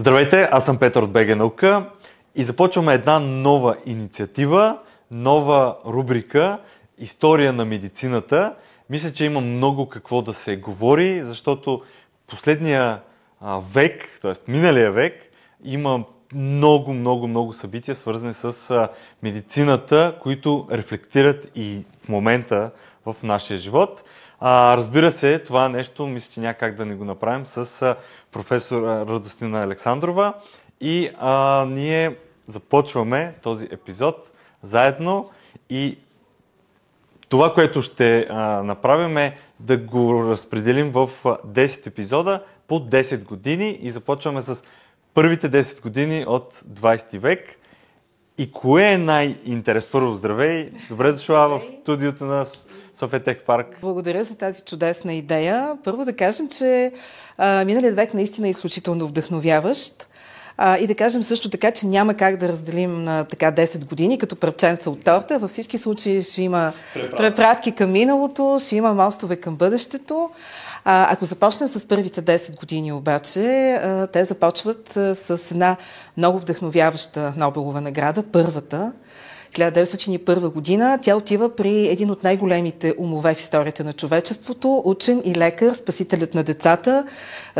Здравейте, аз съм Петър от БГ Наука и започваме една нова инициатива, нова рубрика История на медицината. Мисля, че има много какво да се говори, защото последния век, т.е. миналия век, има много, много, много събития, свързани с медицината, които рефлектират и в момента в нашия живот. А, разбира се, това нещо, мисля, че няма как да не го направим с професор Радостина Александрова. И а, ние започваме този епизод заедно и това, което ще а, направим е да го разпределим в 10 епизода по 10 години и започваме с първите 10 години от 20 век. И кое е най-интересно? Първо, здравей! Добре дошла в студиото на София Тех Парк. Благодаря за тази чудесна идея. Първо да кажем, че а, миналият век наистина е изключително вдъхновяващ. А, и да кажем също така, че няма как да разделим на така 10 години като пръченца от торта. Във всички случаи ще има препратки към миналото, ще има мостове към бъдещето. А, ако започнем с първите 10 години обаче, а, те започват а, с една много вдъхновяваща Нобелова награда, първата, 1901 година. Тя отива при един от най-големите умове в историята на човечеството, учен и лекар, спасителят на децата.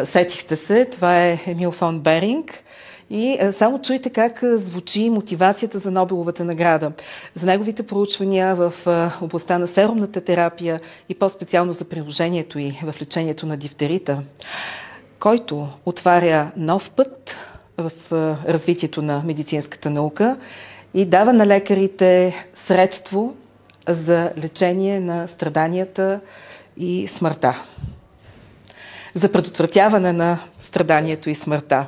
Сетихте се, това е Емил фон Беринг. И само чуйте как звучи мотивацията за Нобеловата награда. За неговите проучвания в областта на серумната терапия и по-специално за приложението и в лечението на дифтерита, който отваря нов път в развитието на медицинската наука и дава на лекарите средство за лечение на страданията и смъртта. За предотвратяване на страданието и смъртта.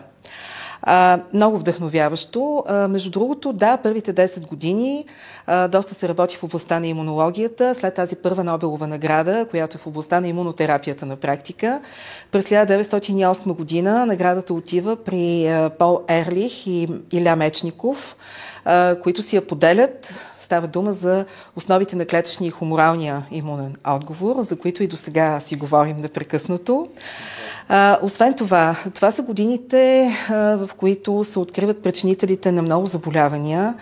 А, много вдъхновяващо. А, между другото, да, първите 10 години а, доста се работи в областта на имунологията. След тази първа Нобелова награда, която е в областта на имунотерапията на практика, през 1908 година наградата отива при а, Пол Ерлих и Иля Мечников, а, които си я поделят. Става дума за основите на клетъчния и хуморалния имунен отговор, за които и до сега си говорим непрекъснато. А, освен това, това са годините, а, в които се откриват причинителите на много заболявания,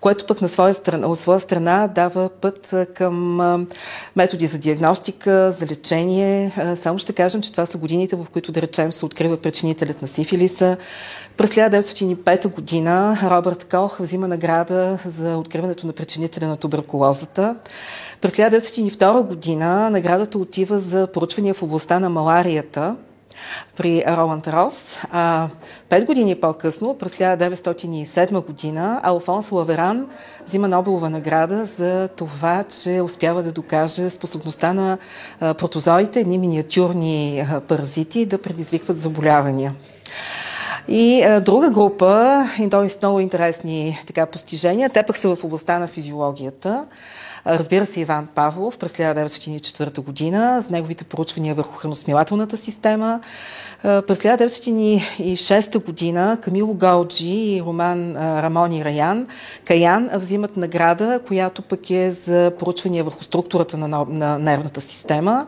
което пък на своя страна, от своя страна дава път към а, методи за диагностика, за лечение. А, само ще кажем, че това са годините, в които, да речем, се открива причинителят на сифилиса. През 1905 година Робърт Кох взима награда за откриването на причинителя на туберкулозата. През 1902 година наградата отива за поручвания в областта на маларията – при Роланд Рос. А, пет години по-късно, през 1907 година, Алфонс Лаверан взима Нобелова награда за това, че успява да докаже способността на протозоите, едни миниатюрни паразити, да предизвикват заболявания. И а, друга група, и то много интересни така, постижения, те пък са в областта на физиологията. Разбира се, Иван Павлов през 1904 година с неговите проучвания върху храносмилателната система. През 1906 година Камило Галджи и Роман Рамони Раян Каян взимат награда, която пък е за проучвания върху структурата на, на нервната система.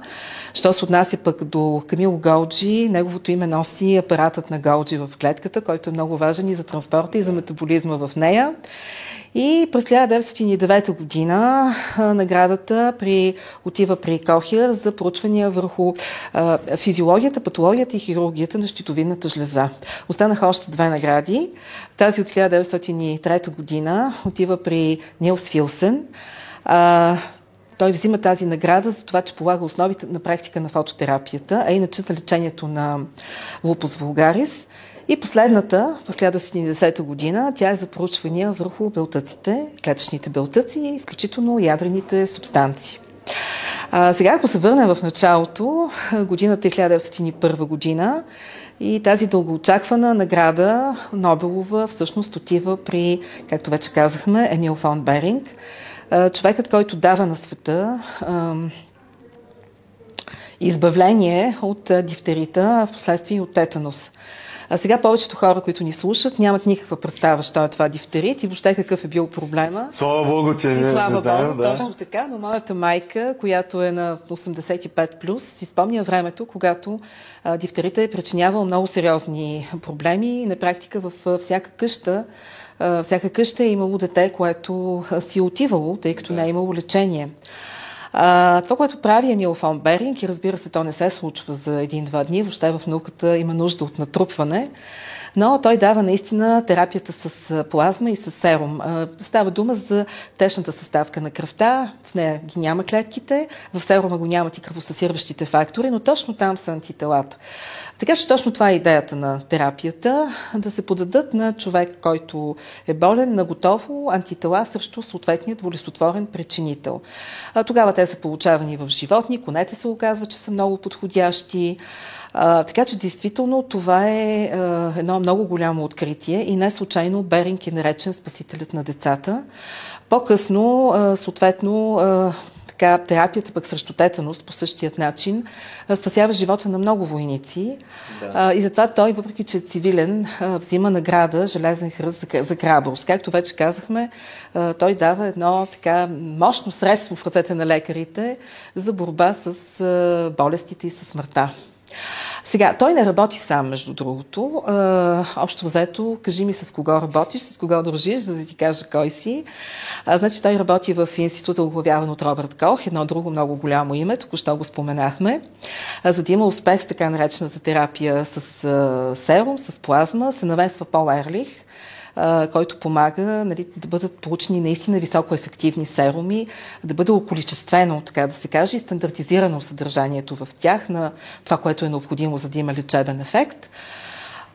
Що се отнася пък до Камило Галджи, неговото име носи апаратът на Галджи в клетката, който е много важен и за транспорта, и за метаболизма в нея. И през 1909 година а, наградата при, отива при Кохер за проучвания върху а, физиологията, патологията и хирургията на щитовидната жлеза. Останаха още две награди. Тази от 1903 година отива при Нилс Филсен. А, той взима тази награда за това, че полага основите на практика на фототерапията, а иначе за лечението на лупус вулгарис. И последната, през 1970 година, тя е за проучвания върху белтъците, клетъчните белтъци, включително ядрените субстанции. А, сега, ако се върнем в началото, годината е 1901 година и тази дългоочаквана награда Нобелова всъщност отива при, както вече казахме, Емил фон Беринг, човекът, който дава на света избавление от дифтерита, а в последствие от тетанус. А сега повечето хора, които ни слушат, нямат никаква представа, що е това дифтерит и въобще какъв е бил проблема. Слава Богу, че не, слава знаем, Богу, да. точно така, но моята майка, която е на 85+, плюс, си спомня времето, когато а, дифтерита е причинявал много сериозни проблеми и на практика в всяка къща всяка къща е имало дете, което си е отивало, тъй като не е имало лечение. Това, което прави Емил фон Беринг, и разбира се, то не се случва за един-два дни, въобще в науката има нужда от натрупване, но той дава наистина терапията с плазма и с серум. Става дума за течната съставка на кръвта, в нея ги няма клетките, в серума го нямат и кръвосъсирващите фактори, но точно там са антителата. Така че точно това е идеята на терапията, да се подадат на човек, който е болен, на готово антитела срещу съответният волесотворен причинител. А, тогава те са получавани в животни, конете се оказва, че са много подходящи. А, така че действително това е а, едно много голямо откритие и не случайно Беринг е наречен спасителят на децата. По-късно, съответно, така, терапията пък срещу тетаност по същият начин спасява живота на много войници. Да. А, и затова той, въпреки че е цивилен, а, взима награда Железен хръст за, за храброст. Както вече казахме, а, той дава едно така мощно средство в ръцете на лекарите за борба с а, болестите и с смъртта. Сега, той не работи сам, между другото. А, общо взето, кажи ми с кого работиш, с кого дружиш, за да ти кажа кой си. А, значи, той работи в института, оглавяван от Робърт Кох, едно друго много голямо име, току-що го споменахме. А, за да има успех с така наречената терапия с а, серум, с плазма, се навесва Пол Ерлих, който помага нали, да бъдат получени наистина високо ефективни серуми, да бъде околичествено, така да се каже, и стандартизирано съдържанието в тях на това, което е необходимо, за да има лечебен ефект.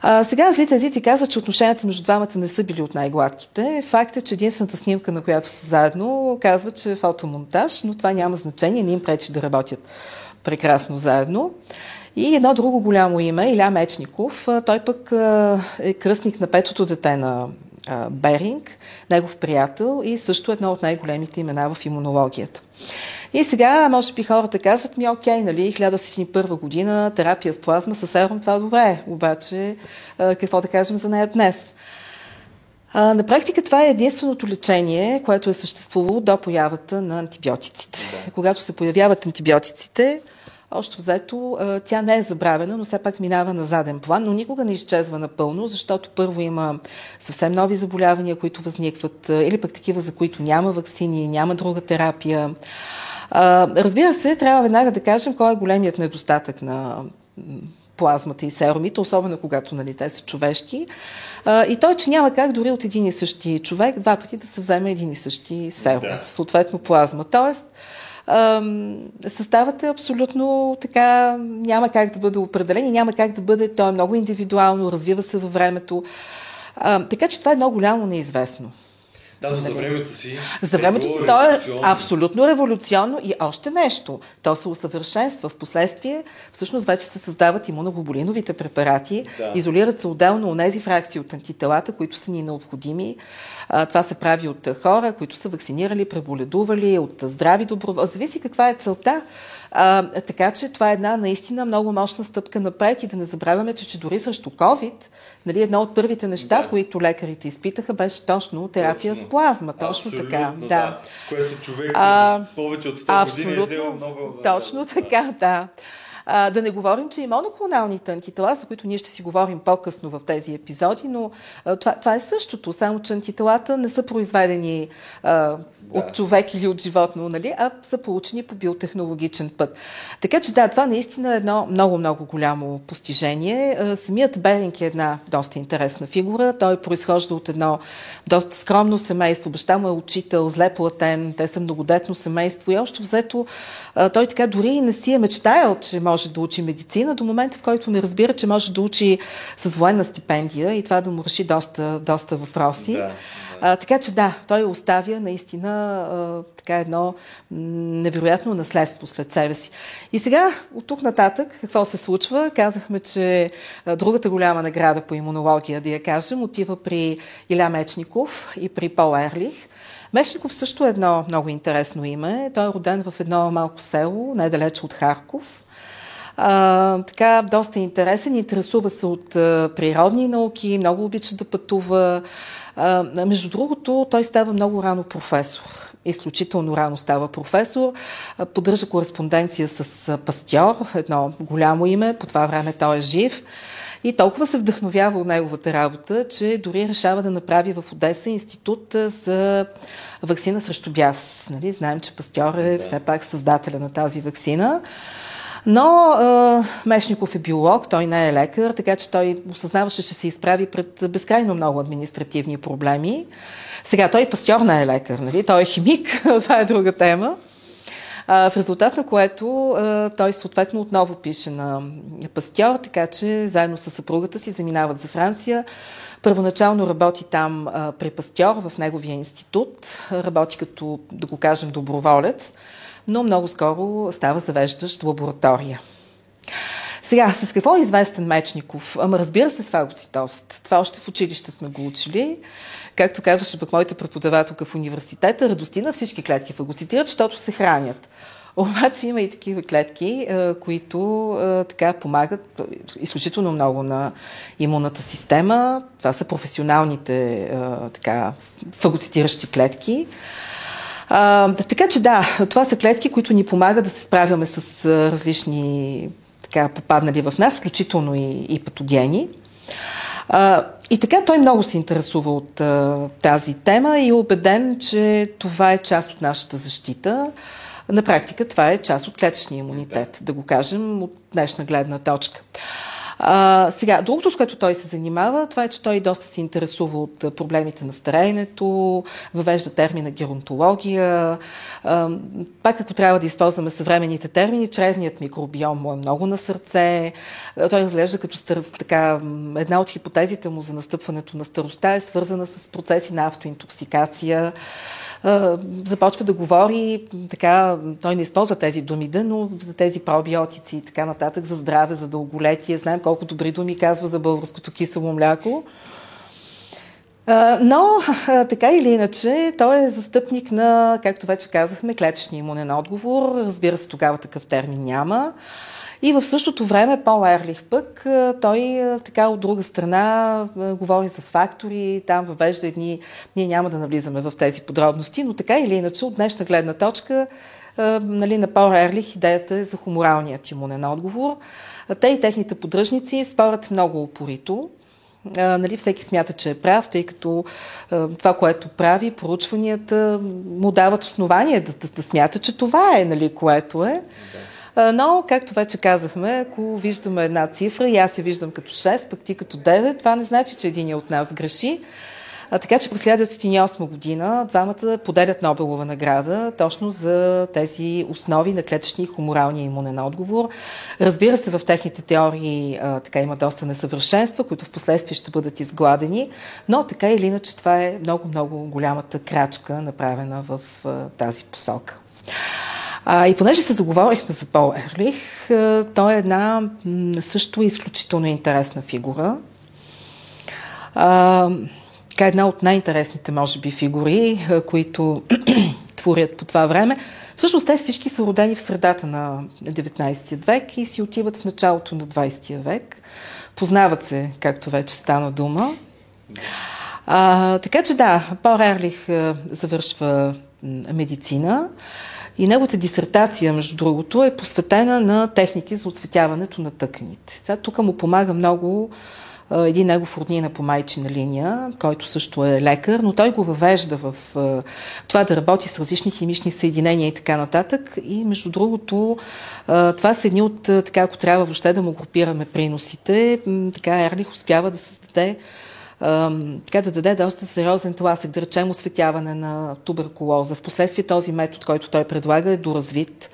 А, сега злите езици казват, че отношенията между двамата не са били от най-гладките. Факт е, че единствената снимка, на която са заедно, казва, че е фотомонтаж, но това няма значение, не им пречи да работят прекрасно заедно. И едно друго голямо име, Иля Мечников, той пък е кръстник на петото дете на Беринг, негов приятел и също едно от най-големите имена в имунологията. И сега, може би хората казват ми, окей, нали, 1901 година, терапия с плазма с ером, това добре, обаче какво да кажем за нея днес? На практика това е единственото лечение, което е съществувало до появата на антибиотиците. Да. Когато се появяват антибиотиците, Още взето, тя не е забравена, но все пак минава на заден план, но никога не изчезва напълно, защото първо има съвсем нови заболявания, които възникват, или пък такива, за които няма вакцини, няма друга терапия. Разбира се, трябва веднага да кажем кой е големият недостатък на плазмата и серумите, особено когато нали, те са човешки. И той, че няма как дори от един и същи човек два пъти да се вземе един и същи серум, да. съответно плазма. Тоест, съставът е абсолютно така, няма как да бъде определен и няма как да бъде, той е много индивидуално, развива се във времето. Така че това е много голямо неизвестно. Да, но за времето си. За времето си то е абсолютно революционно и още нещо. То се усъвършенства. В последствие всъщност вече се създават имуноглобулиновите препарати, да. изолират се отделно от тези фракции от антителата, които са ни необходими. Това се прави от хора, които са вакцинирали, преболедували, от здрави доброволци. Зависи каква е целта. А, така че това е една наистина много мощна стъпка напред и да не забравяме, че, че дори срещу COVID, нали, едно от първите неща, да. които лекарите изпитаха, беше точно терапия точно. с плазма. Точно Абсолютно, така. Да. да. Което човек а, повече от 100 години е взел много. Точно да, така, да. А, да не говорим, че и моноклоналните антитела, за които ние ще си говорим по-късно в тези епизоди, но а, това, това е същото, само че антителата не са произведени а, да. от човек или от животно, нали, а са получени по биотехнологичен път. Така че да, това наистина е едно много-много голямо постижение. А, самият Беринг е една доста интересна фигура. Той произхожда от едно доста скромно семейство. Баща му е учител, зле платен, те са многодетно семейство и още взето а, той така дори и не си е мечтаял, че може да учи медицина, до момента в който не разбира, че може да учи с военна стипендия и това да му реши доста, доста въпроси. Да. А, така че да, той оставя наистина а, така едно невероятно наследство след себе си. И сега, от тук нататък, какво се случва? Казахме, че а, другата голяма награда по имунология, да я кажем, отива при Иля Мечников и при Пол Ерлих. Мешников също е едно много интересно име. Той е роден в едно малко село, недалече от Харков. А, така, доста интересен, интересува се от а, природни науки, много обича да пътува. А, между другото, той става много рано професор. Изключително рано става професор. Поддържа кореспонденция с Пастьор, едно голямо име. По това време той е жив. И толкова се вдъхновява от неговата работа, че дори решава да направи в Одеса институт за вакцина срещу бяс. Нали? Знаем, че Пастьор е все пак създателя на тази вакцина. Но е, Мешников е биолог, той не е лекар, така че той осъзнаваше, че се изправи пред безкрайно много административни проблеми. Сега, той пастьор не е лекар, нали? той е химик, това е друга тема. А, в резултат на което а, той съответно отново пише на пастьор, така че заедно с съпругата си заминават за Франция. Първоначално работи там а, при пастьор в неговия институт, работи като, да го кажем, доброволец, но много скоро става завеждащ лаборатория. Сега, с какво е известен Мечников? Ама разбира се с фагоцитост. Това още в училище сме го учили. Както казваше пък моята преподавателка в университета, радости на всички клетки фагоцитират, защото се хранят. Обаче има и такива клетки, които така помагат изключително много на имунната система. Това са професионалните така, фагоцитиращи клетки. А, така че да, това са клетки, които ни помагат да се справяме с различни така попаднали в нас, включително и, и патогени. А, и така той много се интересува от а, тази тема и е убеден, че това е част от нашата защита. На практика това е част от клетъчния имунитет, да го кажем от днешна гледна точка. А, сега, другото, с което той се занимава, това е, че той доста се интересува от проблемите на стареенето, въвежда термина геронтология. А, пак ако трябва да използваме съвременните термини, чревният микробиом му е много на сърце. Той изглежда като стар, така, една от хипотезите му за настъпването на старостта е свързана с процеси на автоинтоксикация започва да говори, така, той не използва тези думи, да, но за тези пробиотици и така нататък, за здраве, за дълголетие. Знаем колко добри думи казва за българското кисело мляко. Но, така или иначе, той е застъпник на, както вече казахме, клетъчния имунен отговор. Разбира се, тогава такъв термин няма. И в същото време Пол Ерлих пък, той така от друга страна говори за фактори, там въвежда едни, ние няма да навлизаме в тези подробности, но така или иначе от днешна гледна точка нали, на Пол Ерлих идеята е за хуморалният имунен отговор. Те и техните поддръжници спорят много упорито. нали, всеки смята, че е прав, тъй като това, което прави, поручванията му дават основание да, да, да смята, че това е, нали, което е. Да. Но, както вече казахме, ако виждаме една цифра и аз я виждам като 6, пък ти като 9, това не значи, че един от нас греши. А, така че през 1908 година двамата поделят Нобелова награда точно за тези основи на клетъчни и хуморалния имунен отговор. Разбира се, в техните теории а, така има доста несъвършенства, които в последствие ще бъдат изгладени, но така или иначе това е много-много голямата крачка, направена в а, тази посока. А, и понеже се заговорихме за Пол Ерлих, той е една също изключително интересна фигура. А, така една от най-интересните, може би, фигури, които творят по това време. Всъщност те всички са родени в средата на 19 век и си отиват в началото на 20 век. Познават се, както вече стана дума. А, така че да, Пол Ерлих завършва медицина. И неговата дисертация, между другото, е посветена на техники за оцветяването на тъканите. Сега тук му помага много един негов роднина по майчина линия, който също е лекар, но той го въвежда в това да работи с различни химични съединения и така нататък. И между другото, това са едни от, така ако трябва въобще да му групираме приносите, така Ерлих успява да създаде така да даде доста сериозен тласък, да речем осветяване на туберкулоза. Впоследствие този метод, който той предлага, е доразвит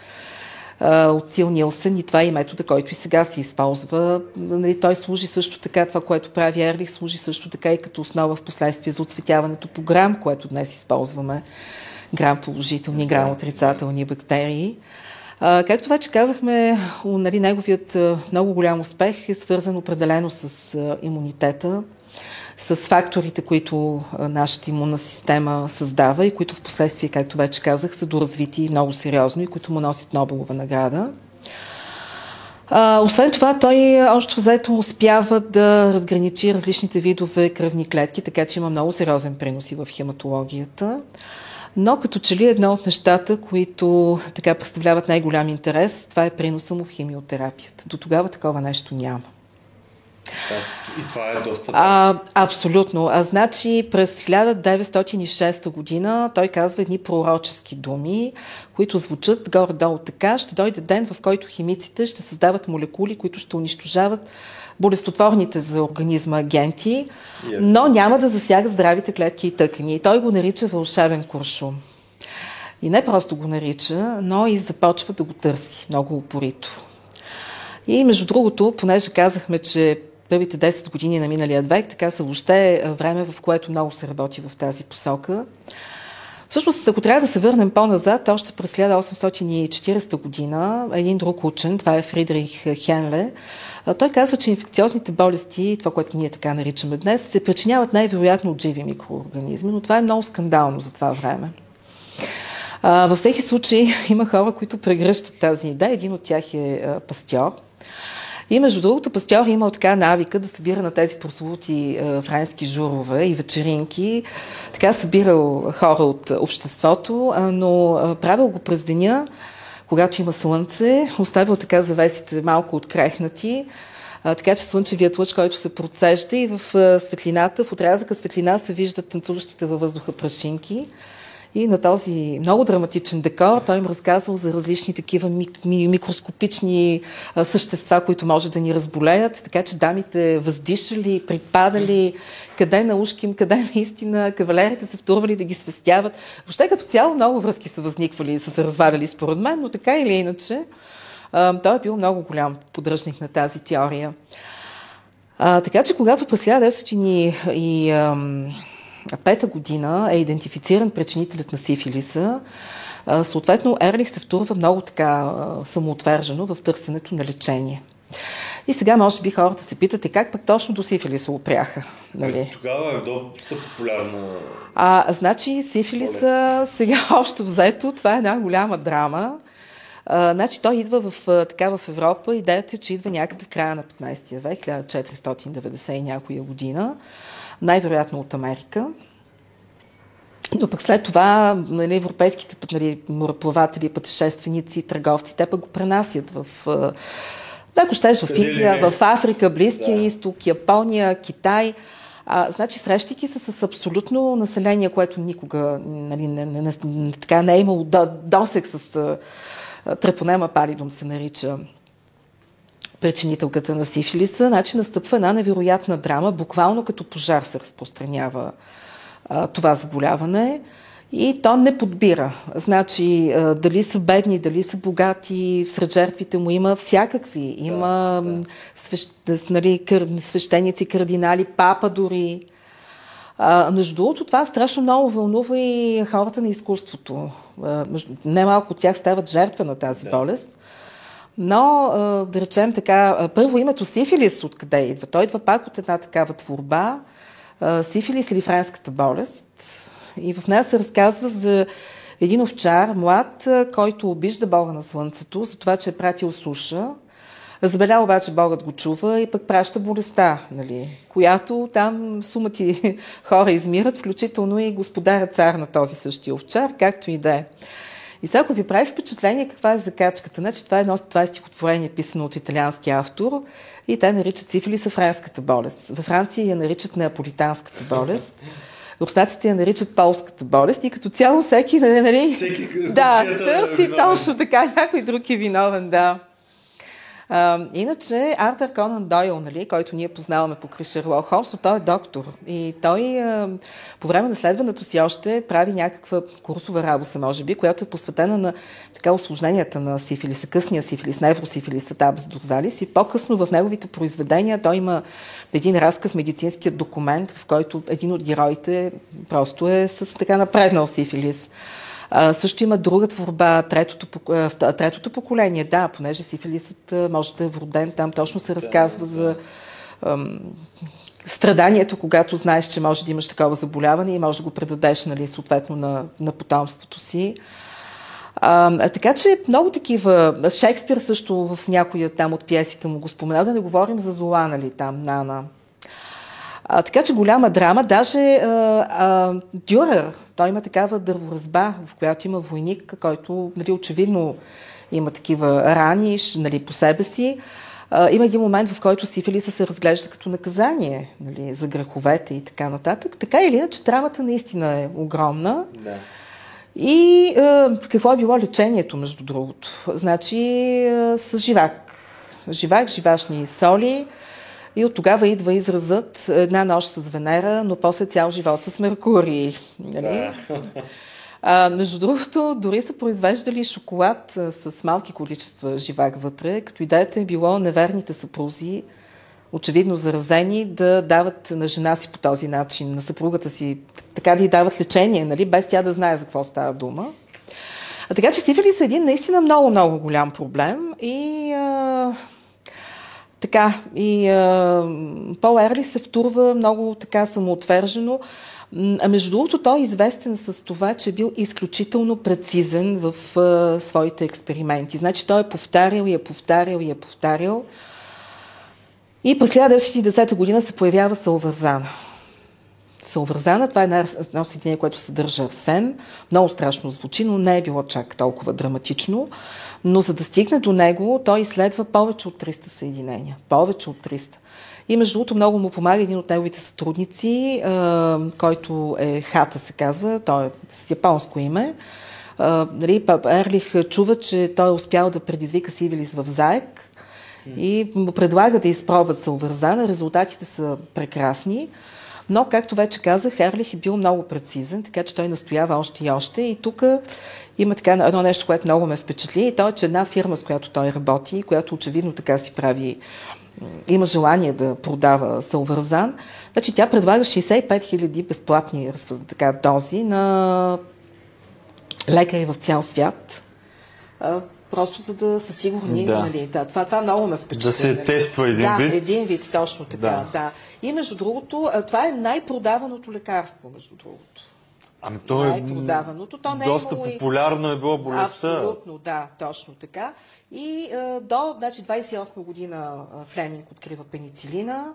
от Сил Нилсън и това е и метода, който и сега се използва. Нали, той служи също така, това, което прави Ерлих, служи също така и като основа в последствие за оцветяването по грам, което днес използваме. Грам положителни, грам отрицателни бактерии. А, както вече казахме, нали, неговият много голям успех е свързан определено с имунитета, с факторите, които нашата имунна система създава и които в последствие, както вече казах, са доразвити много сериозно и които му носят Нобелова награда. А, освен това, той още взето успява да разграничи различните видове кръвни клетки, така че има много сериозен принос и в хематологията. Но като че ли едно от нещата, които така представляват най-голям интерес, това е приноса му в химиотерапията. До тогава такова нещо няма. И това е доста. А, абсолютно. А значи през 1906 година той казва едни пророчески думи, които звучат горе-долу така. Ще дойде ден, в който химиците ще създават молекули, които ще унищожават болестотворните за организма агенти, но няма да засягат здравите клетки и тъкани. И той го нарича вълшебен куршум. И не просто го нарича, но и започва да го търси много упорито. И между другото, понеже казахме, че първите 10 години на миналия век, така са въобще време, в което много се работи в тази посока. Всъщност, ако трябва да се върнем по-назад, още през 1840 година, един друг учен, това е Фридрих Хенле, той казва, че инфекциозните болести, това, което ние така наричаме днес, се причиняват най-вероятно от живи микроорганизми, но това е много скандално за това време. във всеки случай има хора, които прегръщат тази идея. Един от тях е пастьор. И между другото, пастьор е имал така навика да събира на тези прослути е, френски журове и вечеринки. Така събирал хора от обществото, но правил го през деня, когато има слънце, оставил така завесите малко открехнати, така че слънчевият лъч, който се процежда и в светлината, в отрязъка светлина се виждат танцуващите във въздуха прашинки. И на този много драматичен декор той им разказвал за различни такива микроскопични същества, които може да ни разболеят, така че дамите въздишали, припадали, къде на им, къде наистина кавалерите се втурвали да ги свестяват. Въобще като цяло много връзки са възниквали и са се разваляли според мен, но така или иначе той е бил много голям поддръжник на тази теория. А, така че когато през 1900 и пета година е идентифициран причинителят на сифилиса, съответно Ерлих се втурва много така самоотвержено в търсенето на лечение. И сега, може би, хората се питате как пък точно до сифилиса опряха. Нали? Тогава е доста популярна. А, значи, сифилиса сега общо взето, това е една голяма драма. А, значи, той идва в, така в Европа. Идеята е, че идва някъде в края на 15 век, 1490 и някоя година най-вероятно от Америка. Но пък след това нали, европейските нали, мореплаватели, пътешественици, търговци, те пък го пренасят в... Да, ако щеш в Индия, в Африка, Близкия да. изток, Япония, Китай. А, значи, срещайки се с абсолютно население, което никога нали, не, не, не, така не е имало досек с а, трепонема палидум се нарича причинителката на сифилиса, значи настъпва една невероятна драма, буквално като пожар се разпространява а, това заболяване и то не подбира. Значи, дали са бедни, дали са богати, сред жертвите му има всякакви. Има да, да. Свещ, нали, кър, свещеници, кардинали, папа дори. А, между другото, това страшно много вълнува и хората на изкуството. А, немалко от тях стават жертва на тази да. болест. Но, да речем така, първо името сифилис откъде идва? Той идва пак от една такава творба, сифилис или френската болест. И в нея се разказва за един овчар, млад, който обижда Бога на Слънцето, за това, че е пратил суша. Забеля обаче Богът го чува и пък праща болестта, нали, която там сумати хора измират, включително и господаря цар на този същия овчар, както и да е. И сега, ако ви прави впечатление каква е закачката, значи това е едно това е стихотворение, писано от италиански автор и те наричат сифилиса френската болест. Във Франция я наричат неаполитанската болест. Руснаците я наричат полската болест и като цяло всеки, нали, всеки да, търси точно така, някой друг е виновен, да. А, иначе Артър Конан Дойл, нали, който ние познаваме по Шерлок Холмс, но той е доктор. И той а, по време на следването си още прави някаква курсова работа, може би, която е посветена на така осложненията на сифилиса, късния сифилис, невросифилиса, табс дорзалис. И по-късно в неговите произведения той има един разказ, медицинският документ, в който един от героите просто е с така напреднал сифилис. А, също има друга творба, третото, третото поколение. Да, понеже сифилисът може да е вроден, там точно се разказва да, за ам, страданието, когато знаеш, че може да имаш такова заболяване и може да го предадеш нали, съответно на, на потомството си. А, така че много такива. Шекспир също в някои там от пиесите му го споменал, да не говорим за Зола, нали, там, Нана. А, така че голяма драма. Даже а, а, Дюрер, той има такава дърворазба, в която има войник, който нали, очевидно има такива рани нали, по себе си. А, има един момент, в който сифилиса се разглежда като наказание нали, за греховете и така нататък. Така или иначе, драмата наистина е огромна. Да. И е, какво е било лечението, между другото? Значи е, с живак. Живак, живашни соли. И от тогава идва изразът една нощ с Венера, но после цял живот с Меркурий. Нали? Да. А, между другото, дори са произвеждали шоколад а, с малки количества живак вътре, като идеята е било неверните съпрузи, очевидно заразени, да дават на жена си по този начин, на съпругата си, така да й дават лечение, нали, без тя да знае за какво става дума. А така че сифилис е един наистина много, много голям проблем и а, така, и а, Пол Ерли се втурва много така самоотвержено. А между другото, той е известен с това, че е бил изключително прецизен в а, своите експерименти. Значи той е повтарял и е повтарял и е повтарял. И през 1910 година се появява Салвазана. Салвързана, това е едно съединение, което съдържа арсен. Много страшно звучи, но не е било чак толкова драматично. Но за да стигне до него, той изследва повече от 300 съединения. Повече от 300. И между другото много му помага един от неговите сътрудници, който е Хата се казва, той е с японско име. Нали, Ерлих чува, че той е успял да предизвика Сивилис в заек и му предлага да изпробват Салвързана. Резултатите са прекрасни. Но, както вече казах, Ерлих е бил много прецизен, така че той настоява още и още. И тук има така едно нещо, което много ме впечатли, и то е, че една фирма, с която той работи, която очевидно така си прави, има желание да продава Салвързан, значи тя предлага 65 000 безплатни така, дози на лекари в цял свят просто за да са сигурни. Да. Нали, да, това, това много ме впечатли. Да се тества един да, вид. един вид, точно така. Да. да. И между другото, това е най-продаваното лекарство, между другото. Ами то е най-продаваното. То не е доста е популярно е било болестта. Абсолютно, да, точно така. И а, до значи, 28 година Флеминг открива пеницилина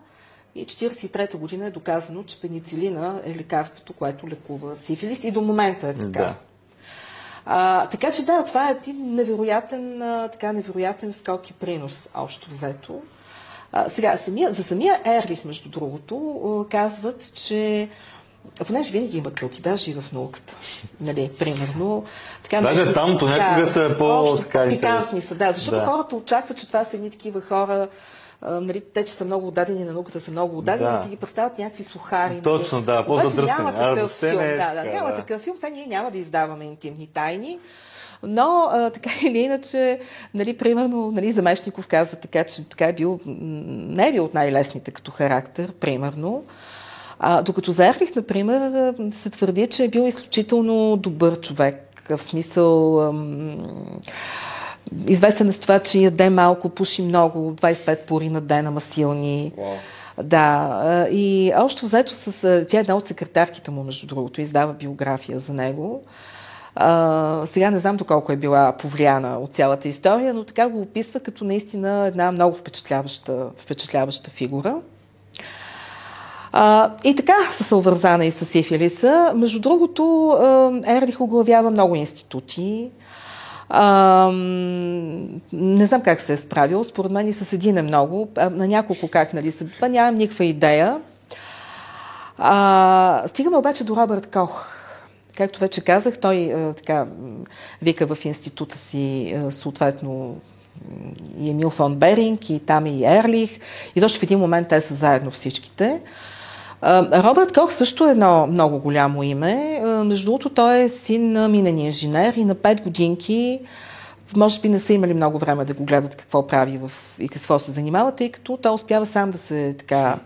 и 43-та година е доказано, че пеницилина е лекарството, което лекува сифилис и до момента е така. Да. А, така че да, това е един невероятен, а, така, невероятен скок и принос, общо взето. А, сега, самия, за самия Ерлих, между другото, а, казват, че понеже винаги има клюки, даже и в науката. Нали, примерно. Така, даже нещо, там понякога да, са по-пикантни са, да, защото да. хората очакват, че това са едни такива хора, нали, те, че са много отдадени на науката, са много отдадени, да. си ги представят някакви сухари. Нали. Точно, нали. да, по-задръстени. Няма такъв филм, е, да, да, няма да. такъв филм, сега ние няма да издаваме интимни тайни. Но а, така или иначе, нали, примерно, нали, Замешников казва така, че така е бил, не е бил от най-лесните като характер, примерно. А, докато за Ерлих, например, се твърди, че е бил изключително добър човек. В смисъл... Ам, Известен е с това, че яде малко, пуши много, 25 пори на ден, ама силни. Wow. Да, и още взето с... Тя е една от секретарките му, между другото, издава биография за него. А, сега не знам доколко е била повлияна от цялата история, но така го описва като наистина една много впечатляваща, впечатляваща фигура. А, и така, с Алвързана и с Сифилиса. Между другото, Ерлих оглавява много институти. Не знам как се е справил. Според мен и с един е много. На няколко как, нали? Това нямам никаква идея. А, стигаме обаче до Робърт Кох. Както вече казах, той а, така вика в института си а, съответно и Емил фон Беринг, и там и Ерлих. И защо в един момент те са заедно всичките. Робърт Кох също е едно много голямо име. Между другото, той е син на минен инженер и на 5 годинки може би не са имали много време да го гледат какво прави в, и какво се занимава, тъй като той успява сам да се така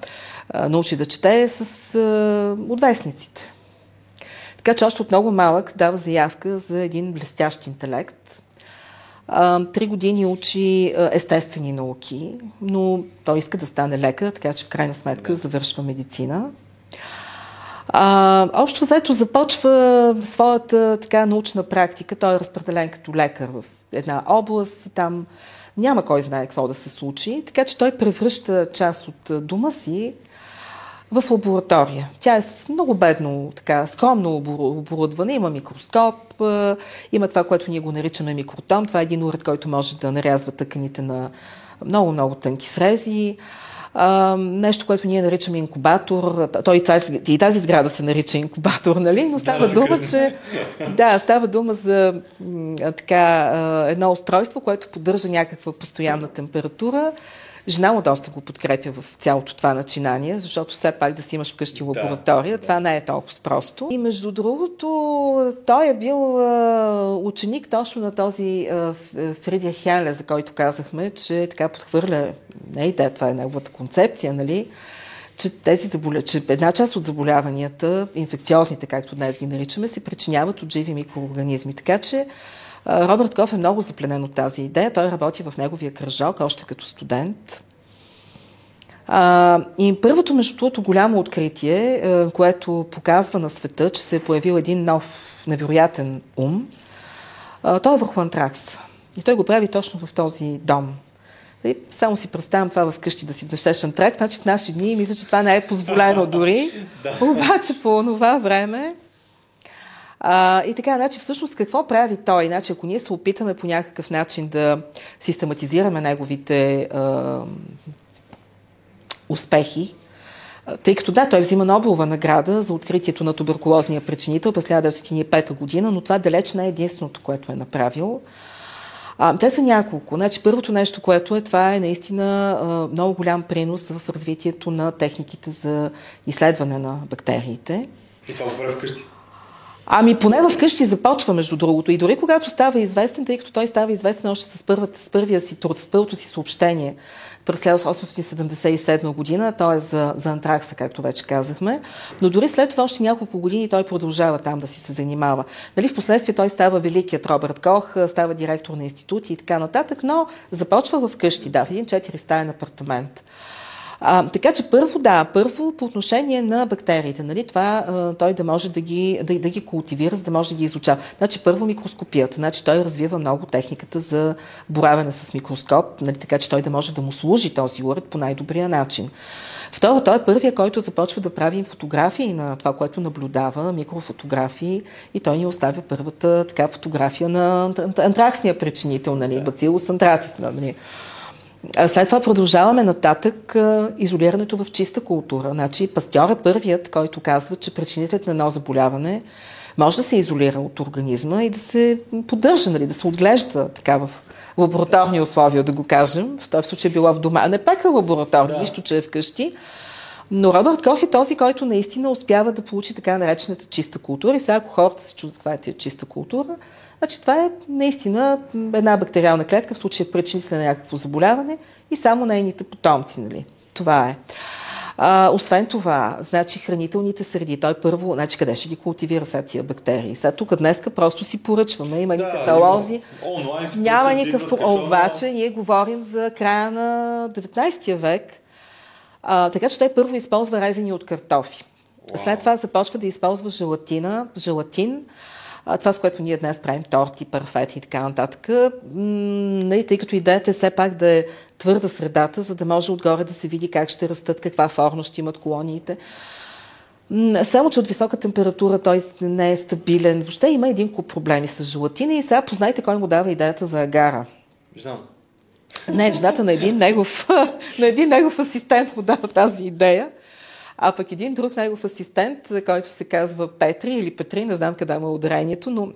научи да чете с отвестниците. Така че още от много малък дава заявка за един блестящ интелект. Три години учи естествени науки, но той иска да стане лекар, така че в крайна сметка завършва медицина. А, общо заето започва своята така научна практика. Той е разпределен като лекар в една област. Там няма кой знае какво да се случи. Така че той превръща част от дома си в лаборатория. Тя е много бедно, така, скромно оборудване. Има микроскоп, има това, което ние го наричаме микротом. Това е един уред, който може да нарязва тъканите на много-много тънки срези. А, нещо, което ние наричаме инкубатор. Той и тази, и тази сграда се нарича инкубатор, нали? Но става да, дума, че... Да, става дума за така, едно устройство, което поддържа някаква постоянна температура Жена му доста го подкрепя в цялото това начинание, защото все пак да си имаш вкъщи лаборатория, да, това да. не е толкова просто. И между другото, той е бил ученик точно на този Фридия Хеле, за който казахме, че така подхвърля, не идея, това е неговата концепция, нали? че, тези заболя... че една част от заболяванията, инфекциозните, както днес ги наричаме, се причиняват от живи микроорганизми. Така че Робърт Ков е много запленен от тази идея. Той работи в неговия кръжок, още като студент. и първото, между другото, голямо откритие, което показва на света, че се е появил един нов, невероятен ум, той е върху антракс. И той го прави точно в този дом. И само си представям това вкъщи да си внесеш антракс. Значи в наши дни мисля, че това не е позволено дори. Обаче по това време а, и така, значи всъщност какво прави той? Значи, ако ние се опитаме по някакъв начин да систематизираме неговите а, успехи, тъй като да, той взима Нобелова награда за откритието на туберкулозния причинител през 1905 година, но това далеч не е единственото, което е направил. А, те са няколко. Значи, първото нещо, което е, това е наистина а, много голям принос в развитието на техниките за изследване на бактериите. И това го прави вкъщи? Ами поне вкъщи започва, между другото. И дори когато става известен, тъй като той става известен още с, първата, с първия си с първото си съобщение през 1877 година, т.е. За, за антракса, както вече казахме. Но дори след това още няколко години той продължава там да си се занимава. Нали, в последствие той става великият Робърт Кох, става директор на институти и така нататък, но започва в къщи, да, в един четири стаен апартамент. А, така че първо, да, първо по отношение на бактериите, нали, това а, той да може да ги, да, да ги култивира, за да може да ги изучава. Значи първо микроскопията, значи той развива много техниката за боравене с микроскоп, нали, така че той да може да му служи този уред по най-добрия начин. Второ, той е първия, който започва да прави фотографии на това, което наблюдава, микрофотографии и той ни оставя първата така фотография на антраксния причинител, нали, бацилус антрацис, нали. След това продължаваме нататък изолирането в чиста култура. Значи пастьор е първият, който казва, че причинителят на едно заболяване може да се изолира от организма и да се поддържа, нали, да се отглежда така в лабораторни условия, да го кажем. В този случай е било в дома, не пак на лабораторни, да. нищо, че е вкъщи. Но Робърт Кох е този, който наистина успява да получи така наречената чиста култура. И сега, ако хората се чудят каква е чиста култура, Значи това е наистина една бактериална клетка, в случая причинител на някакво заболяване и само нейните потомци. Нали? Това е. А, освен това, значи хранителните среди, той първо, значи къде ще ги култивира сега тия бактерии? Сега тук днеска просто си поръчваме, има да, ни каталози. Няма никакъв... Обаче ние говорим за края на 19 век. А, така че той първо използва резени от картофи. След това започва да използва желатина, желатин, това, с което ние днес правим торти, парфети и така нататък, нали, тъй като идеята е все пак да е твърда средата, за да може отгоре да се види как ще растат, каква форма ще имат колониите. Само, че от висока температура той не е стабилен. Въобще има един куп проблеми с желатина и сега познайте кой му дава идеята за агара. Знам. Не, жената на един негов, на един негов асистент му дава тази идея. А пък един друг негов асистент, който се казва Петри или Петри, не знам къде има ударението, но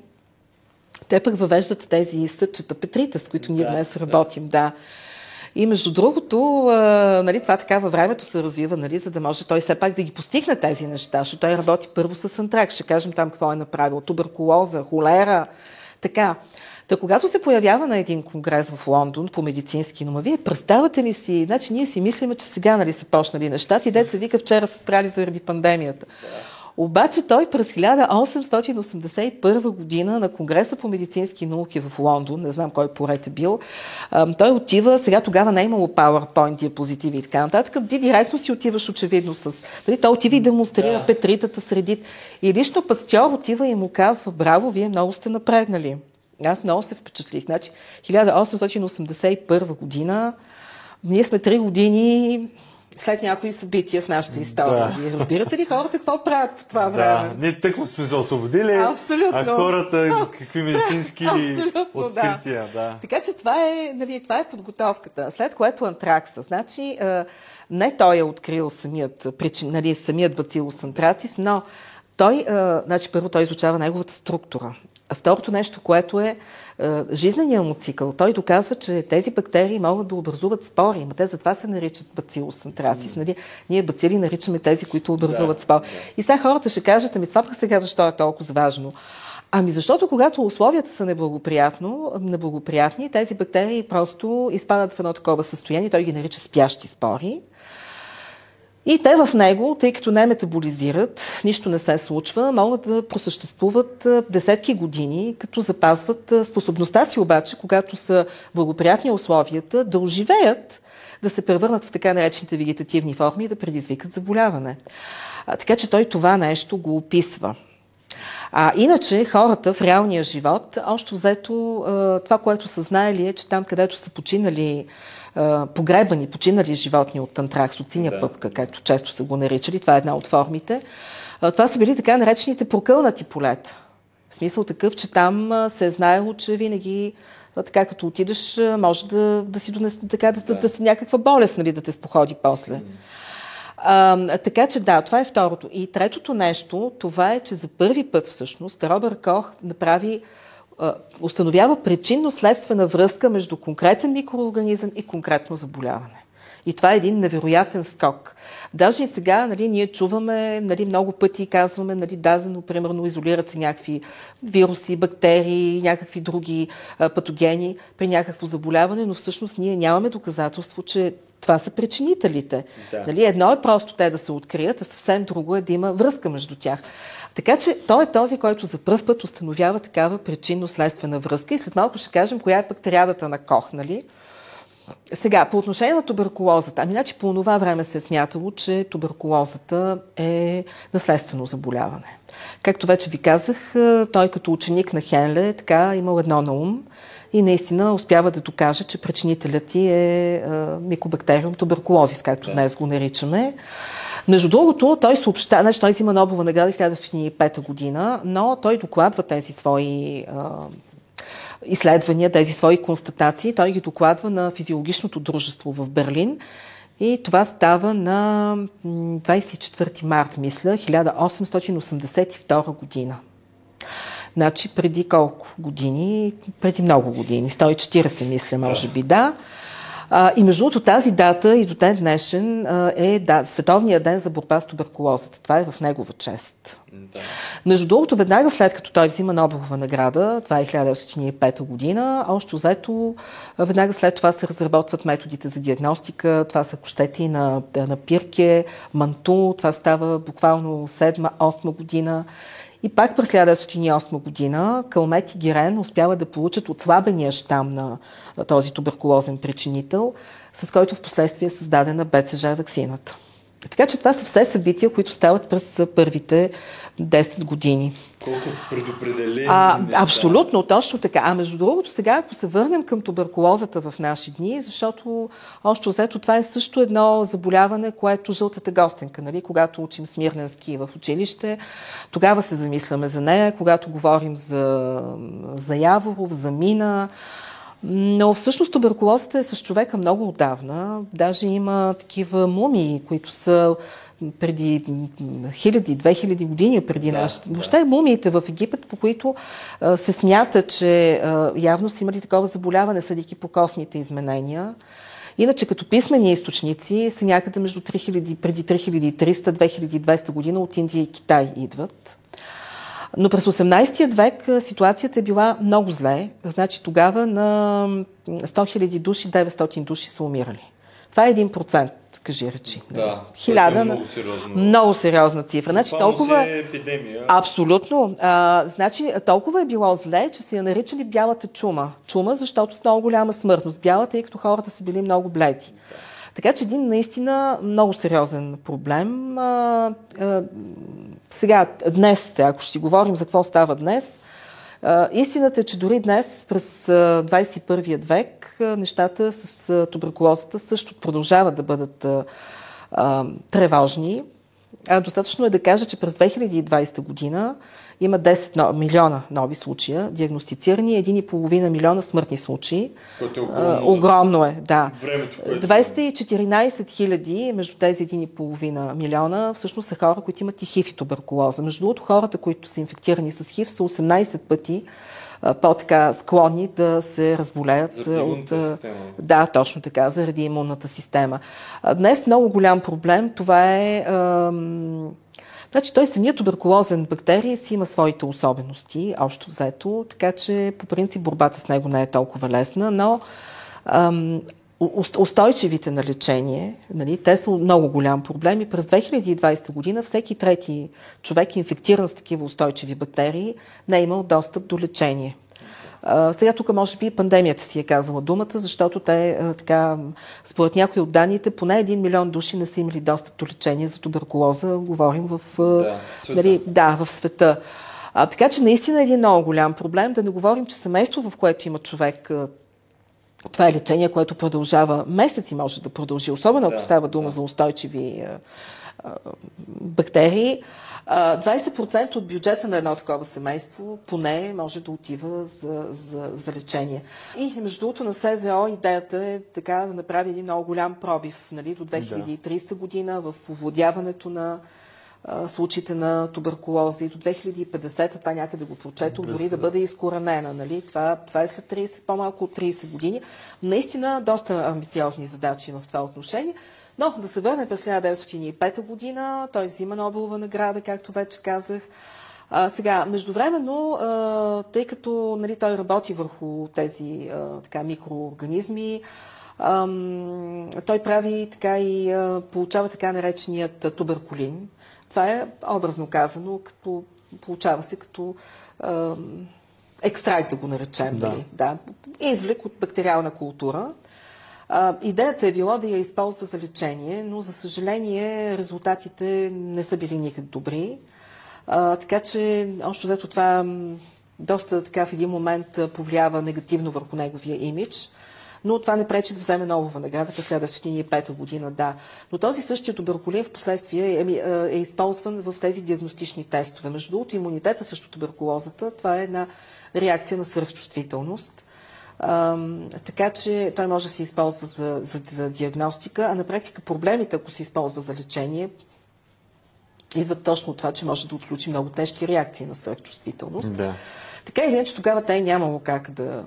те пък въвеждат тези съдчета Петрита, с които ние да, днес работим. Да. И между другото, а, нали, това така във времето се развива, нали, за да може той все пак да ги постигне тези неща, защото той работи първо с антрак. Ще кажем там какво е направил. Туберкулоза, холера, така. Та когато се появява на един конгрес в Лондон по медицински, но вие представате ли си, значи ние си мислиме, че сега нали са почнали нещата и деца вика вчера са спряли заради пандемията. Обаче той през 1881 година на Конгреса по медицински науки в Лондон, не знам кой поред е бил, той отива, сега тогава не е имало PowerPoint, диапозитиви и така нататък, ти директно си отиваш очевидно с... Дали, той отива и демонстрира да. петритата среди. И лично пастьор отива и му казва, браво, вие много сте напреднали. Аз много се впечатлих. Значи, 1881 година, ние сме три години след някои събития в нашата история. Да. разбирате ли хората какво правят по това време? Да, ние тъкмо сме се освободили, Абсолютно. а хората какви медицински открития. Да. да. Така че това е, нали, това е подготовката. След което антракса. Значи, не той е открил самият, нали, самият бацилус антрацис, но той, значи първо той изучава неговата структура. А второто нещо, което е жизнения му цикъл. Той доказва, че тези бактерии могат да образуват спори, но те затова се наричат бацилус антрацис. Mm. Нали? Ние бацили наричаме тези, които образуват да, спори. Да. И сега хората ще кажат, ами това пък сега защо е толкова важно? Ами защото когато условията са неблагоприятно, неблагоприятни, тези бактерии просто изпадат в едно такова състояние, той ги нарича спящи спори. И те в него, тъй като не метаболизират, нищо не се случва, могат да просъществуват десетки години, като запазват способността си обаче, когато са благоприятни условията, да оживеят, да се превърнат в така наречените вегетативни форми и да предизвикат заболяване. Така че той това нещо го описва. А иначе хората в реалния живот, още взето това, което са знаели е, че там, където са починали погребани, починали животни от антракс, от синя да. пъпка, както често са го наричали, това е една от формите, това са били така наречените прокълнати полета. В смисъл такъв, че там се е знаело, че винаги така като отидеш, може да, да си донесе така, да, да. да, да някаква болест, нали, да те споходи после. А, така че да, това е второто. И третото нещо, това е, че за първи път всъщност Робър Кох направи установява причинно-следствена връзка между конкретен микроорганизъм и конкретно заболяване. И това е един невероятен скок. Даже и сега нали, ние чуваме нали, много пъти казваме, нали, дазено, примерно, изолират се някакви вируси, бактерии, някакви други а, патогени при някакво заболяване, но всъщност ние нямаме доказателство, че това са причинителите. Да. Нали, едно е просто те да се открият, а съвсем друго е да има връзка между тях. Така че той е този, който за първ път установява такава причинно-следствена връзка и след малко ще кажем коя е пък триадата на Кох, нали? Сега, по отношение на туберкулозата, ами значи по това време се е смятало, че туберкулозата е наследствено заболяване. Както вече ви казах, той като ученик на Хенле така имал едно на ум и наистина успява да докаже, че причинителят ти е микобактериум туберкулозис, както днес го наричаме. Между другото, той съобща, значи той взима Нобелова награда 1905 година, но той докладва тези свои а, изследвания, тези свои констатации. Той ги докладва на физиологичното дружество в Берлин. И това става на 24 март, мисля, 1882 година. Значи преди колко години? Преди много години. 140, мисля, може би, да. И между другото тази дата и до ден днешен е да, Световния ден за борба с туберкулозата. Това е в негова чест. Да. Между другото, веднага след като той взима Нобелова награда, това е 1905 година, още взето, веднага след това се разработват методите за диагностика. Това са кощети на, на Пирке, Манту, това става буквално 7-8 година. И пак през 1908 година Калмет и Гирен успяват да получат отслабения щам на този туберкулозен причинител, с който в последствие е създадена БЦЖ вакцината. Така че това са все събития, които стават през първите 10 години. Колко предопределени а, неща. Абсолютно, точно така. А между другото, сега, ако се върнем към туберкулозата в наши дни, защото още взето това е също едно заболяване, което жълтата гостенка, нали? когато учим смирненски в училище, тогава се замисляме за нея, когато говорим за, за Яворов, за Мина, но всъщност туберкулозата е с човека много отдавна. Даже има такива мумии, които са преди хиляди, две хиляди години преди да, нашите. Да. Въобще мумиите в Египет, по които а, се смята, че а, явно са имали такова заболяване, съдики по костните изменения. Иначе като писмени източници са някъде между 3000, преди 3300-2200 година от Индия и Китай идват. Но през 18 век ситуацията е била много зле. Значи тогава на 100 000 души, 900 души са умирали. Това е 1%, кажи речи. Да, Хиляда. Е много, сериозно. много сериозна цифра. Значи, толкова... е епидемия. Абсолютно. А, значи, толкова е било зле, че се я наричали бялата чума. Чума, защото с много голяма смъртност. Бялата, тъй като хората са били много бледи. Да. Така че един наистина много сериозен проблем. А, а, сега, днес, ако ще си говорим за какво става днес, а, истината е, че дори днес, през 21 век, нещата с туберкулозата също продължават да бъдат тревожни. А, достатъчно е да кажа, че през 2020 година има 10 милиона нови случая, диагностицирани, 1,5 милиона смъртни случаи. Което е огромно. огромно е, да. Времето, което... 214 хиляди между тези 1,5 милиона всъщност са хора, които имат и хив и туберкулоза. Между другото, хората, които са инфектирани с хив, са 18 пъти по-така склонни да се разболеят от... система. Да, точно така, заради имунната система. Днес много голям проблем, това е... Ам... Значи той самият туберкулозен бактерий си има своите особености, общо взето, така че по принцип борбата с него не е толкова лесна, но ам, устойчивите на лечение, нали, те са много голям проблем и през 2020 година всеки трети човек, инфектиран с такива устойчиви бактерии, не е имал достъп до лечение. А, сега тук може би пандемията си е казала думата, защото те, а, така, според някои от данните, поне един милион души не са имали достъп до лечение за туберкулоза. Говорим в, да, света. Нали, да, в света. А, така че наистина е един много голям проблем. Да не говорим, че семейство, в което има човек това е лечение, което продължава месеци, може да продължи, особено ако да, става дума да. за устойчиви а, а, бактерии. 20% от бюджета на едно такова семейство поне може да отива за, за, за лечение. И между другото на СЗО идеята е така да направи един много голям пробив нали, до 2030 да. година в овладяването на случаите на туберкулоза и до 2050 това някъде го прочето, да, дори да бъде изкоренена. Нали? Това, това е след 30, по-малко от 30 години. Наистина доста амбициозни задачи в това отношение. Но да се върне през 1905 година, той взима Нобелова награда, както вече казах. А, сега, междувременно, а, тъй като нали, той работи върху тези а, така, микроорганизми, а, той прави така и а, получава така нареченият туберкулин. Това е образно казано, като получава се като а, екстракт, да го наречем. Да. Нали? Да. Извлек от бактериална култура. Идеята е било да я използва за лечение, но за съжаление резултатите не са били никак добри. Така че, още взето това доста така в един момент повлиява негативно върху неговия имидж. Но това не пречи да вземе нова награда през 1905 година, да. Но този същия туберкулин в последствие е, е, е използван в тези диагностични тестове. Между другото, имунитета срещу туберкулозата, това е една реакция на свръхчувствителност така че той може да се използва за, за, за диагностика, а на практика проблемите, ако се използва за лечение, идват точно от това, че може да отключи много тежки реакции на свръхчувствителност. Да. Така или иначе, тогава те нямало как да,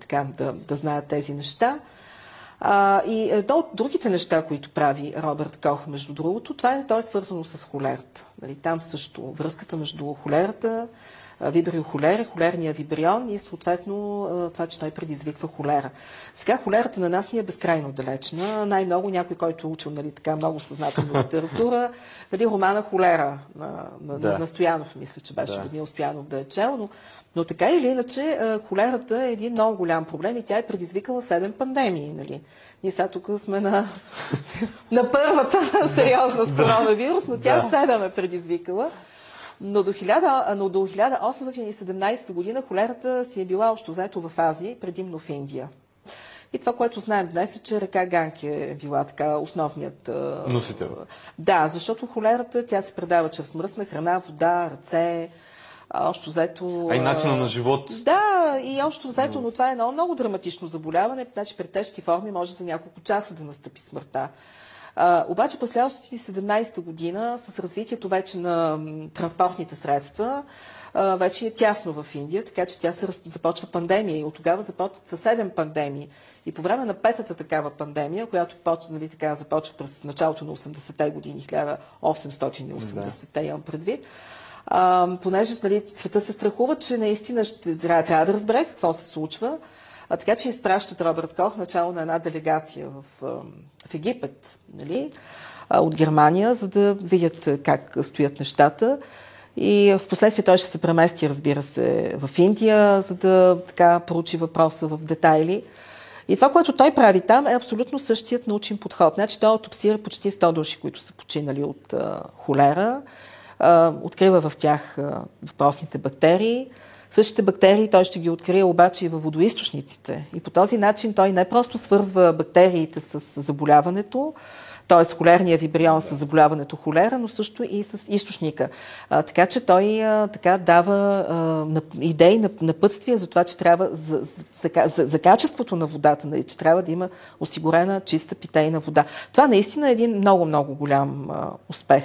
така, да, да знаят тези неща. А, и едно от другите неща, които прави Робърт Кох, между другото, това е, то е свързано с холерата. Нали, там също връзката между холерата, вибриохолера, холерния вибрион и съответно това, че той предизвиква холера. Сега холерата на нас ни е безкрайно далечна. Най-много някой, който е учил нали, така много съзнателна литература, нали, романа Холера на, на, да. на Стоянов, мисля, че беше да. Людмил Стоянов да е чел, но но така или иначе, холерата е един много голям проблем и тя е предизвикала седем пандемии. Нали? Ние сега тук сме на, на първата сериозна с коронавирус, но тя седем е предизвикала. Но до, 1000, но до 1817 година холерата си е била общо заето в Азия, предимно в Индия. И това, което знаем днес е, че река Ганки е била така основният... Носител. Да, защото холерата тя се предава чрез мръсна храна, вода, ръце, общо взето... А и начина на живот. Да, и общо взето, но това е едно много драматично заболяване, значи при тежки форми може за няколко часа да настъпи смъртта. А, обаче през 1917 година, с развитието вече на транспортните средства, а, вече е тясно в Индия, така че тя се раз... започва пандемия и от тогава започват седем пандемии. И по време на петата такава пандемия, която почва, нали, така, започва през началото на 80-те години, 1880-те имам предвид, а, понеже нали, света се страхува, че наистина ще, трябва, трябва да разбере какво се случва, А, така че изпращат Робърт Кох начало на една делегация в, в Египет, нали, от Германия, за да видят как стоят нещата. И в последствие той ще се премести, разбира се, в Индия, за да така проучи въпроса в детайли. И това, което той прави там, е абсолютно същият научен подход. Значи той отопсира почти 100 души, които са починали от а, холера, а, открива в тях а, въпросните бактерии. Същите бактерии той ще ги открие обаче и във водоисточниците. И по този начин той не просто свързва бактериите с заболяването, т.е. холерния вибрион с заболяването холера, но също и с източника. А, така че той а, така дава а, идеи, на, напътствия за това, че трябва за, за, за, за качеството на водата, нали, че трябва да има осигурена чиста питейна вода. Това наистина е един много-много голям а, успех.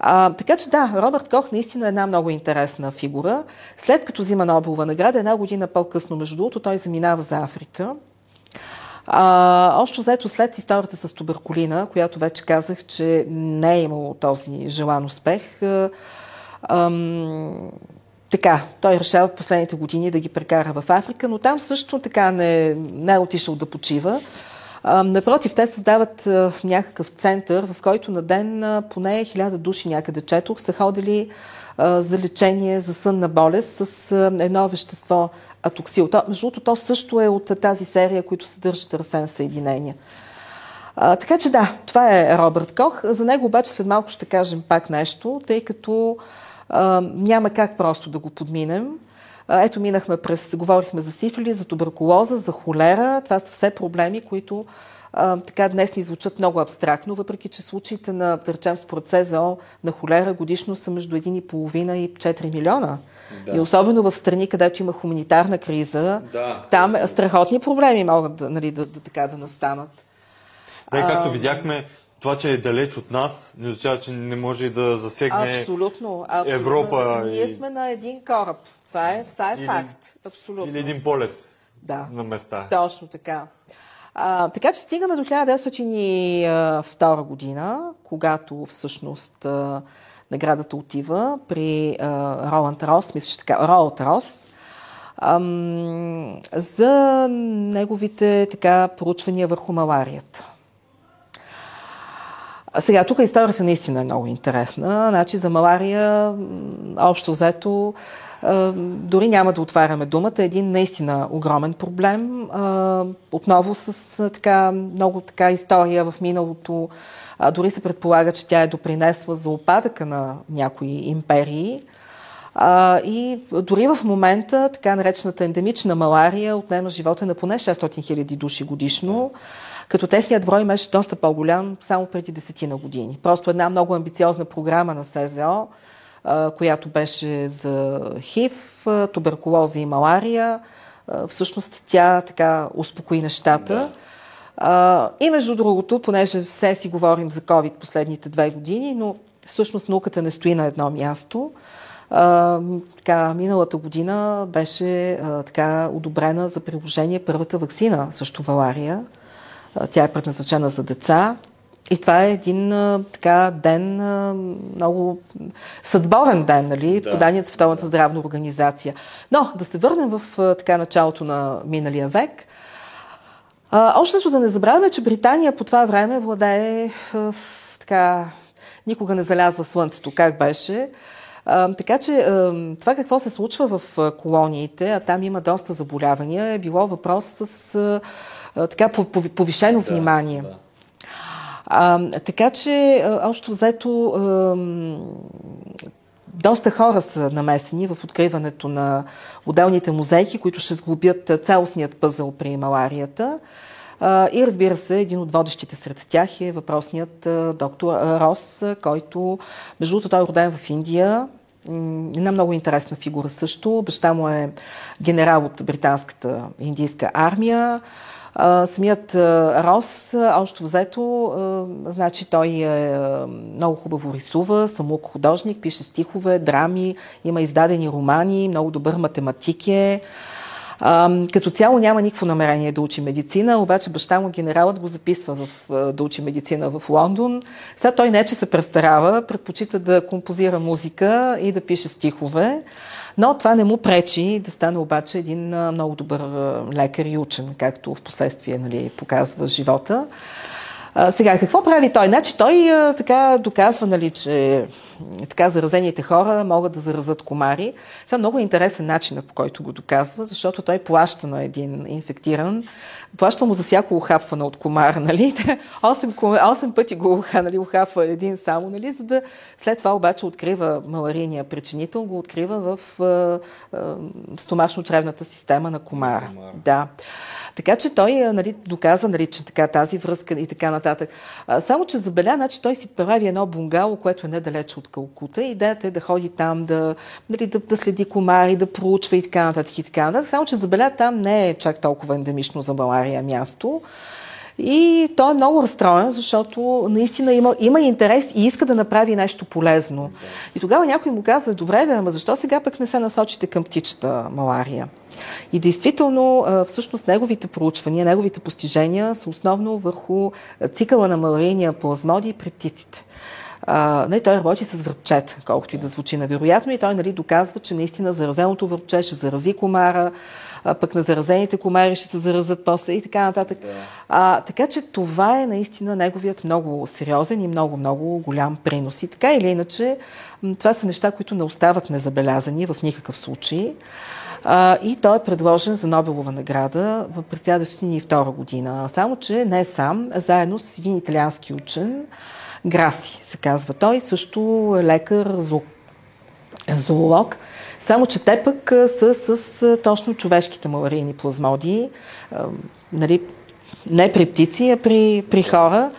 А, така че да, Робърт Кох наистина е една много интересна фигура. След като взима Нобелова награда, една година по-късно, между другото, той заминава за Африка. А, още взето след историята с туберкулина, която вече казах, че не е имало този желан успех, ам, така, той решава в последните години да ги прекара в Африка, но там също така не, не е отишъл да почива. Напротив, те създават някакъв център, в който на ден поне хиляда души някъде четох са ходили за лечение за сънна болест с едно вещество атоксил. То, между другото, то също е от тази серия, които съдържат арсен съединения. А, така че да, това е Робърт Кох. За него обаче след малко ще кажем пак нещо, тъй като а, няма как просто да го подминем. Ето минахме през, говорихме за сифили, за туберкулоза, за холера. Това са все проблеми, които а, така днес ни звучат много абстрактно, въпреки че случаите на, да речем, според СЗО на холера годишно са между 1,5 и 4 милиона. Да. И особено в страни, където има хуманитарна криза, да. там страхотни проблеми могат нали, да, да, така да настанат. Да, както видяхме, това, че е далеч от нас, не означава, че не може да засегне абсолютно, абсолютно. Европа. Ние и... сме на един кораб. Това е, това е или, факт. Абсолютно. Или един полет да. на места. Точно така. А, така че стигаме до 1902 година, когато всъщност а, наградата отива при а, Роланд Рос, мисля, че така, Роланд Рос, ам, за неговите така проучвания върху маларията. Сега, тук историята наистина е много интересна. Значи, за малария, общо взето, дори няма да отваряме думата. Един наистина огромен проблем. Отново с така, много така история в миналото. Дори се предполага, че тя е допринесла за опадъка на някои империи. И дори в момента така наречената ендемична малария отнема живота на поне 600 000 души годишно като техният брой беше доста по-голям само преди десетина години. Просто една много амбициозна програма на СЗО която беше за ХИВ, туберкулоза и малария. Всъщност тя така успокои нещата. Да. И между другото, понеже все си говорим за COVID последните две години, но всъщност науката не стои на едно място. Uh, така, миналата година беше uh, така одобрена за приложение първата вакцина също валария. Uh, тя е предназначена за деца. И това е един а, така ден, а, много съдбовен ден, нали, да. поданият Световната здравна организация. Но да се върнем в а, така началото на миналия век. А, общото да не забравяме, че Британия по това време владее а, така, никога не залязва слънцето, как беше. А, така че това какво се случва в колониите, а там има доста заболявания, е било въпрос с а, така повишено да, внимание. Да. А, така че, още взето, доста хора са намесени в откриването на отделните музейки, които ще сглобят цялостният пъзъл при маларията. И разбира се, един от водещите сред тях е въпросният доктор Рос, който, между другото, той е роден в Индия, една много интересна фигура също. Баща му е генерал от британската индийска армия. Самият Рос, още взето, значи той е, много хубаво рисува, самоук художник, пише стихове, драми, има издадени романи, много добър математик е. А, като цяло няма никакво намерение да учи медицина, обаче баща му генералът го записва в, да учи медицина в Лондон. Сега той не че се престарава, предпочита да композира музика и да пише стихове. Но това не му пречи да стане обаче един много добър лекар и учен, както в последствие нали, показва живота. А, сега, какво прави той? Значи той а, така доказва, нали, че така заразените хора могат да заразат комари. Сега много интересен начин, по който го доказва, защото той плаща на един инфектиран, плаща му за всяко ухапване от комар, нали? 8, 8 пъти го нали, ухапва един само, нали? За да след това обаче открива маларийния причинител, го открива в а, а, стомашно-чревната система на комара. Да. Така че той нали, доказва, нали, че така, тази връзка и така нататък. А, само, че забеля, значи той си прави едно бунгало, което е недалече от Калкута. Идеята е да ходи там, да, нали, да, да следи комари, да проучва и така нататък и така нататък. Само, че забеля там не е чак толкова ендемично за малария място. И той е много разстроен, защото наистина има, има интерес и иска да направи нещо полезно. И тогава някой му казва, добре, да, ама защо сега пък не се насочите към птичата малария? И действително, всъщност, неговите проучвания, неговите постижения са основно върху цикъла на маларийния плазмоди при птиците. Uh, не, той работи с връбчета, колкото и да звучи невероятно, и той нали, доказва, че наистина заразеното връбче ще зарази комара, а, пък на заразените комари ще се заразат после и така нататък. Да. А, така че това е наистина неговият много сериозен и много-много голям принос. И така или иначе, това са неща, които не остават незабелязани в никакъв случай. А, и той е предложен за Нобелова награда през 1902 година. Само, че не сам, а заедно с един италиански учен, Граси се казва той, също лекар, зоолог. Само, че те пък са с точно човешките маларийни плазмодии, нали, не при птици, а при, при хора.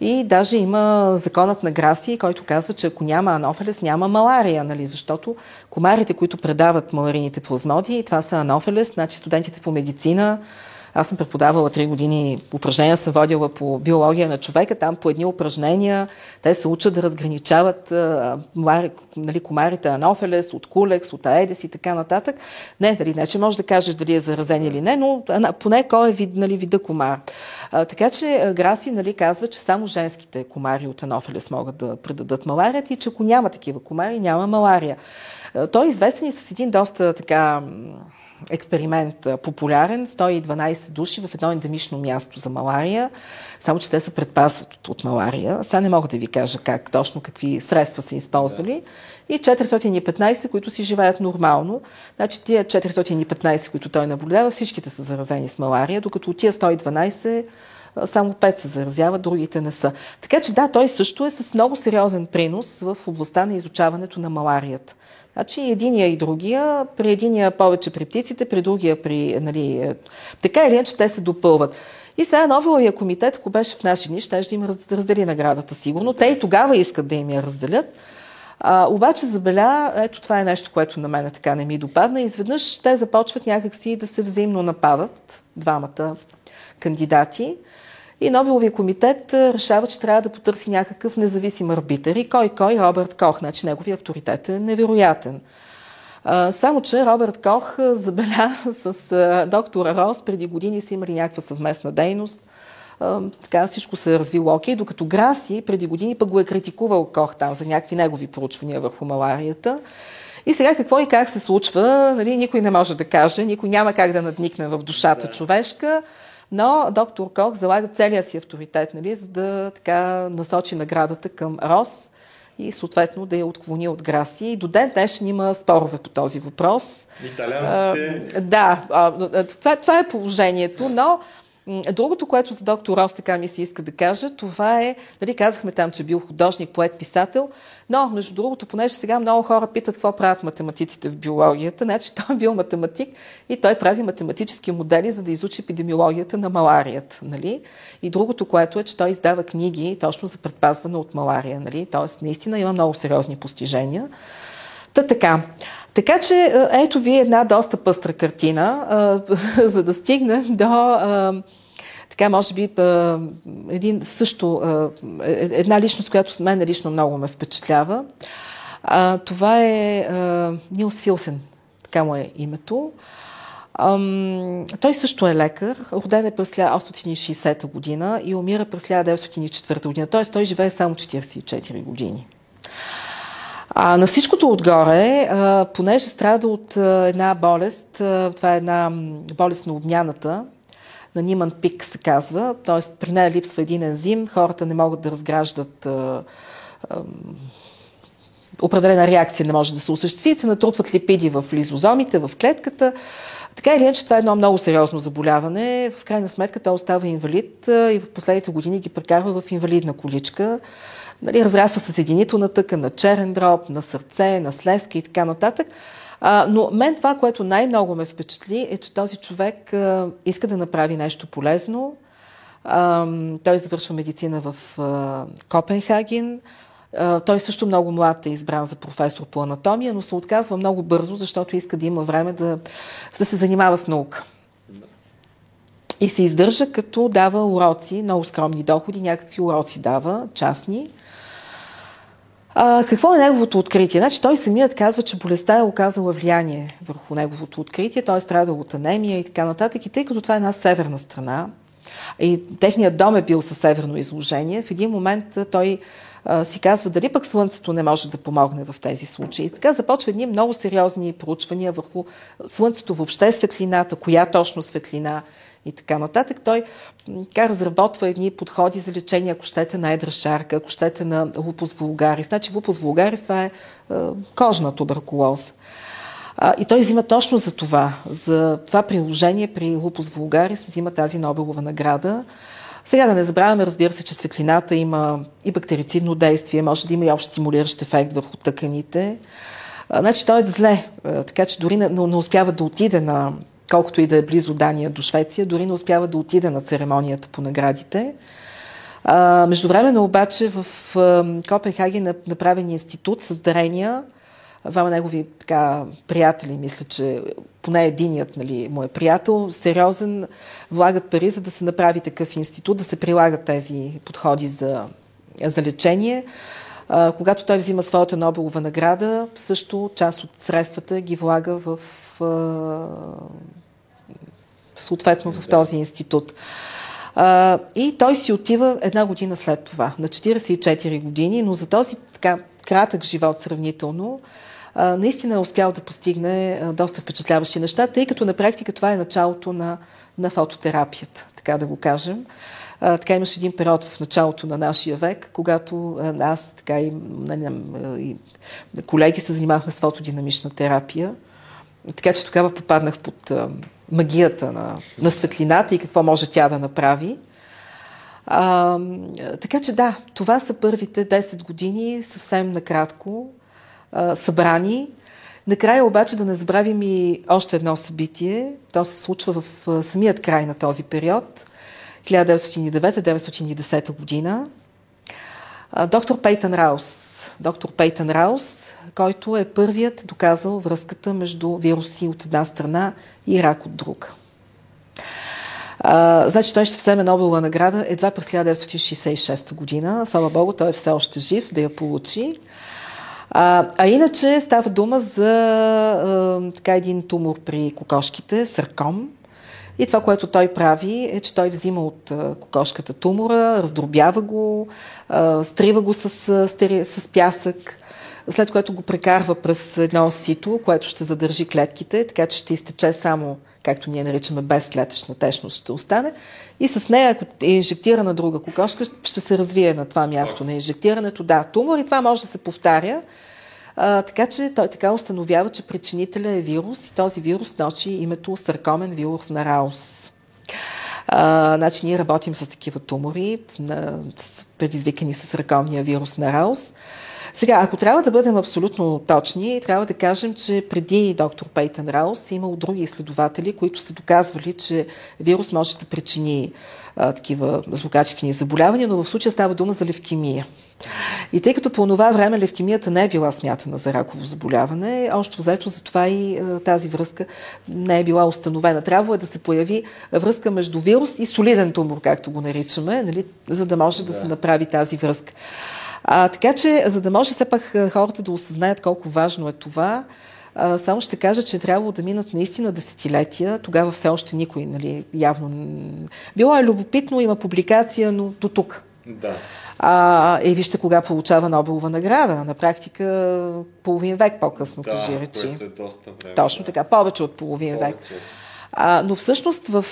И даже има законът на Граси, който казва, че ако няма анофелес, няма малария, нали? защото комарите, които предават маларините плазмоди, това са анофелес, значи студентите по медицина, аз съм преподавала 3 години упражнения, съм водила по биология на човека. Там по едни упражнения те се учат да разграничават а, нали, комарите анофелес от кулекс, от аедес и така нататък. Не, дали, не, че може да кажеш дали е заразен или не, но поне кой е вид, нали, вида комар. А, така че Граси нали, казва, че само женските комари от анофелес могат да предадат маларията и че ако няма такива комари, няма малария. Той е известен и с един доста така експеримент популярен. 112 души в едно ендемично място за малария, само че те се предпазват от, от малария. Сега не мога да ви кажа как точно, какви средства са използвали. Да. И 415, които си живеят нормално. Значи тия 415, които той наблюдава, всичките са заразени с малария, докато от тия 112 само 5 се заразяват, другите не са. Така че да, той също е с много сериозен принос в областта на изучаването на маларията. Значи единия и другия, при единия повече при птиците, при другия при... Нали, е, така или иначе те се допълват. И сега Нобеловия комитет, ако беше в наши дни, ще им раздели наградата сигурно. Те и тогава искат да им я разделят. А, обаче забеля, ето това е нещо, което на мен така не ми допадна. Изведнъж те започват някакси да се взаимно нападат, двамата кандидати. И Нобеловия комитет решава, че трябва да потърси някакъв независим арбитър. И кой кой? Робърт Кох. Значи неговия авторитет е невероятен. Само, че Робърт Кох забеля с доктора Рос преди години са имали някаква съвместна дейност. Така всичко се е развило окей, докато Граси преди години пък го е критикувал Кох там за някакви негови проучвания върху маларията. И сега какво и как се случва, нали, никой не може да каже, никой няма как да надникне в душата човешка. Но доктор Кох залага целия си авторитет, нали, за да така насочи наградата към Рос и съответно да я отклони от Граси. И до ден днешен има спорове по този въпрос. Италианците... Да, това, това е положението, но Другото, което за доктор Рос така ми се иска да кажа, това е, нали, казахме там, че бил художник, поет, писател, но, между другото, понеже сега много хора питат какво правят математиците в биологията, значи той е бил математик и той прави математически модели, за да изучи епидемиологията на маларията. Нали? И другото, което е, че той издава книги точно за предпазване от малария. Нали? Тоест, наистина има много сериозни постижения. Та така. Така че, ето ви една доста пъстра картина, за да стигнем до така, може би, един също, е, една личност, която с мен лично много ме впечатлява. Това е Нилс Филсен, така му е името. Ам, той също е лекар, роден е през 1860 година и умира през 1904 година, т.е. той живее само 44 години. А на всичкото отгоре, а, понеже страда от а, една болест, а, това е една болест на обмяната, на Ниман пик се казва, т.е. при нея липсва един ензим, хората не могат да разграждат а, а, определена реакция не може да се осъществи, се натрупват липиди в лизозомите, в клетката. Така или иначе, това е едно много сериозно заболяване. В крайна сметка той остава инвалид и в последните години ги прекарва в инвалидна количка. Нали, разраства се съединителна тъка на черен дроб, на сърце, на слезка и така нататък. А, но мен това, което най-много ме впечатли, е, че този човек а, иска да направи нещо полезно. А, той завършва медицина в а, Копенхаген. А, той също много млад е избран за професор по анатомия, но се отказва много бързо, защото иска да има време да, да се занимава с наука. И се издържа като дава уроци, много скромни доходи, някакви уроци дава, частни. А, какво е неговото откритие? Значи той самият казва, че болестта е оказала влияние върху неговото откритие, той е страдал от анемия и така нататък. И тъй като това е една северна страна, и техният дом е бил със северно изложение, в един момент той си казва дали пък Слънцето не може да помогне в тези случаи. Така започва едни много сериозни проучвания върху Слънцето въобще светлината, коя точно светлина и така нататък. Той така разработва едни подходи за лечение, ако щете на едра шарка, ако щете на лупус вулгарис. Значи лупус вулгарис това е, е кожна туберкулоза. И той взима точно за това, за това приложение при лупус вулгарис, взима тази Нобелова награда. Сега да не забравяме, разбира се, че светлината има и бактерицидно действие, може да има и общ стимулиращ ефект върху тъканите. Значи той е зле, така че дори не, не успява да отиде на колкото и да е близо Дания до Швеция, дори не успява да отида на церемонията по наградите. А, междувременно обаче в а, Копенхаген е направен институт с дарения. Двама негови така, приятели, мисля, че поне единият нали, му е приятел, сериозен, влагат пари, за да се направи такъв институт, да се прилагат тези подходи за, за лечение. А, когато той взима своята Нобелова награда, също част от средствата ги влага в съответно в този институт. И той си отива една година след това, на 44 години, но за този така кратък живот сравнително, наистина е успял да постигне доста впечатляващи неща, тъй като на практика това е началото на, на фототерапията, така да го кажем. Така имаше един период в началото на нашия век, когато аз така и, нали, и колеги се занимавахме с фотодинамична терапия. Така че тогава попаднах под а, магията на, на светлината и какво може тя да направи. А, така че да, това са първите 10 години, съвсем накратко, а, събрани. Накрая обаче да не забравим и още едно събитие. То се случва в а, самият край на този период, 1909-1910 година. А, доктор Пейтън Раус. Доктор Пейтън Раус който е първият доказал връзката между вируси от една страна и рак от друга. А, значи той ще вземе Нобелова награда едва през 1966 година. Слава Богу, той е все още жив да я получи. А, а иначе става дума за а, така един тумор при кокошките, сарком. И това, което той прави, е, че той взима от а, кокошката тумора, раздробява го, а, стрива го с, с пясък, след което го прекарва през едно сито, което ще задържи клетките, така че ще изтече само, както ние наричаме, безклетъчна течност ще остане. И с нея, ако е инжектирана друга кокошка, ще се развие на това място на инжектирането. Да, тумор и това може да се повтаря. А, така че той така установява, че причинителя е вирус и този вирус ночи името саркомен вирус на Раус. А, значи ние работим с такива тумори, на, предизвикани с ръковния вирус на Раус. Сега, ако трябва да бъдем абсолютно точни, трябва да кажем, че преди доктор Пейтън Раус имало други изследователи, които са доказвали, че вирус може да причини а, такива злокачествени заболявания, но в случая става дума за левкемия. И тъй като по това време левкемията не е била смятана за раково заболяване, още взето за това и а, тази връзка не е била установена. Трябва е да се появи връзка между вирус и солиден тумор, както го наричаме, нали, за да може да, да се направи тази връзка. А, така че, за да може все пак хората да осъзнаят колко важно е това, А, само ще кажа, че е трябвало да минат наистина десетилетия. Тогава все още никой, нали, явно. Било е любопитно, има публикация, но до тук. Да. А, и вижте кога получава Нобелова награда. На практика половин век по-късно, да, кажи речи. Което е доста време. Точно така, повече от половин повече. век. А, но всъщност в,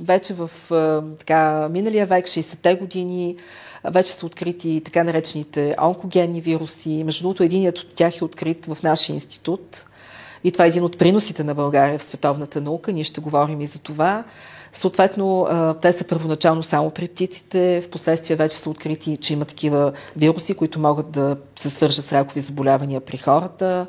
вече в така, миналия век, 60-те години, вече са открити така наречените онкогенни вируси. Между другото, единият от тях е открит в нашия институт. И това е един от приносите на България в световната наука. Ние ще говорим и за това. Съответно, те са първоначално само при птиците, в последствие вече са открити, че има такива вируси, които могат да се свържат с ракови заболявания при хората.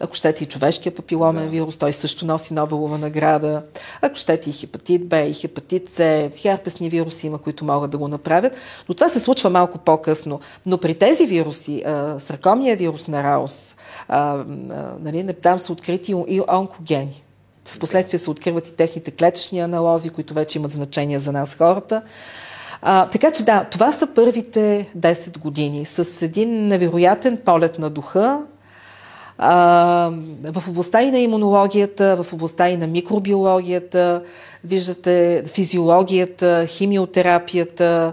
Ако щете и човешкия папиломен да. вирус, той също носи Нобелова награда. Ако щете и хепатит Б, и хепатит С, херпесни вируси има, които могат да го направят. Но това се случва малко по-късно. Но при тези вируси, сракомния вирус на Раус, нали, там са открити и онкогени. В последствие се откриват и техните клетъчни аналози, които вече имат значение за нас хората. А, така че да, това са първите 10 години с един невероятен полет на духа, а, в областта и на имунологията, в областта и на микробиологията, виждате физиологията, химиотерапията,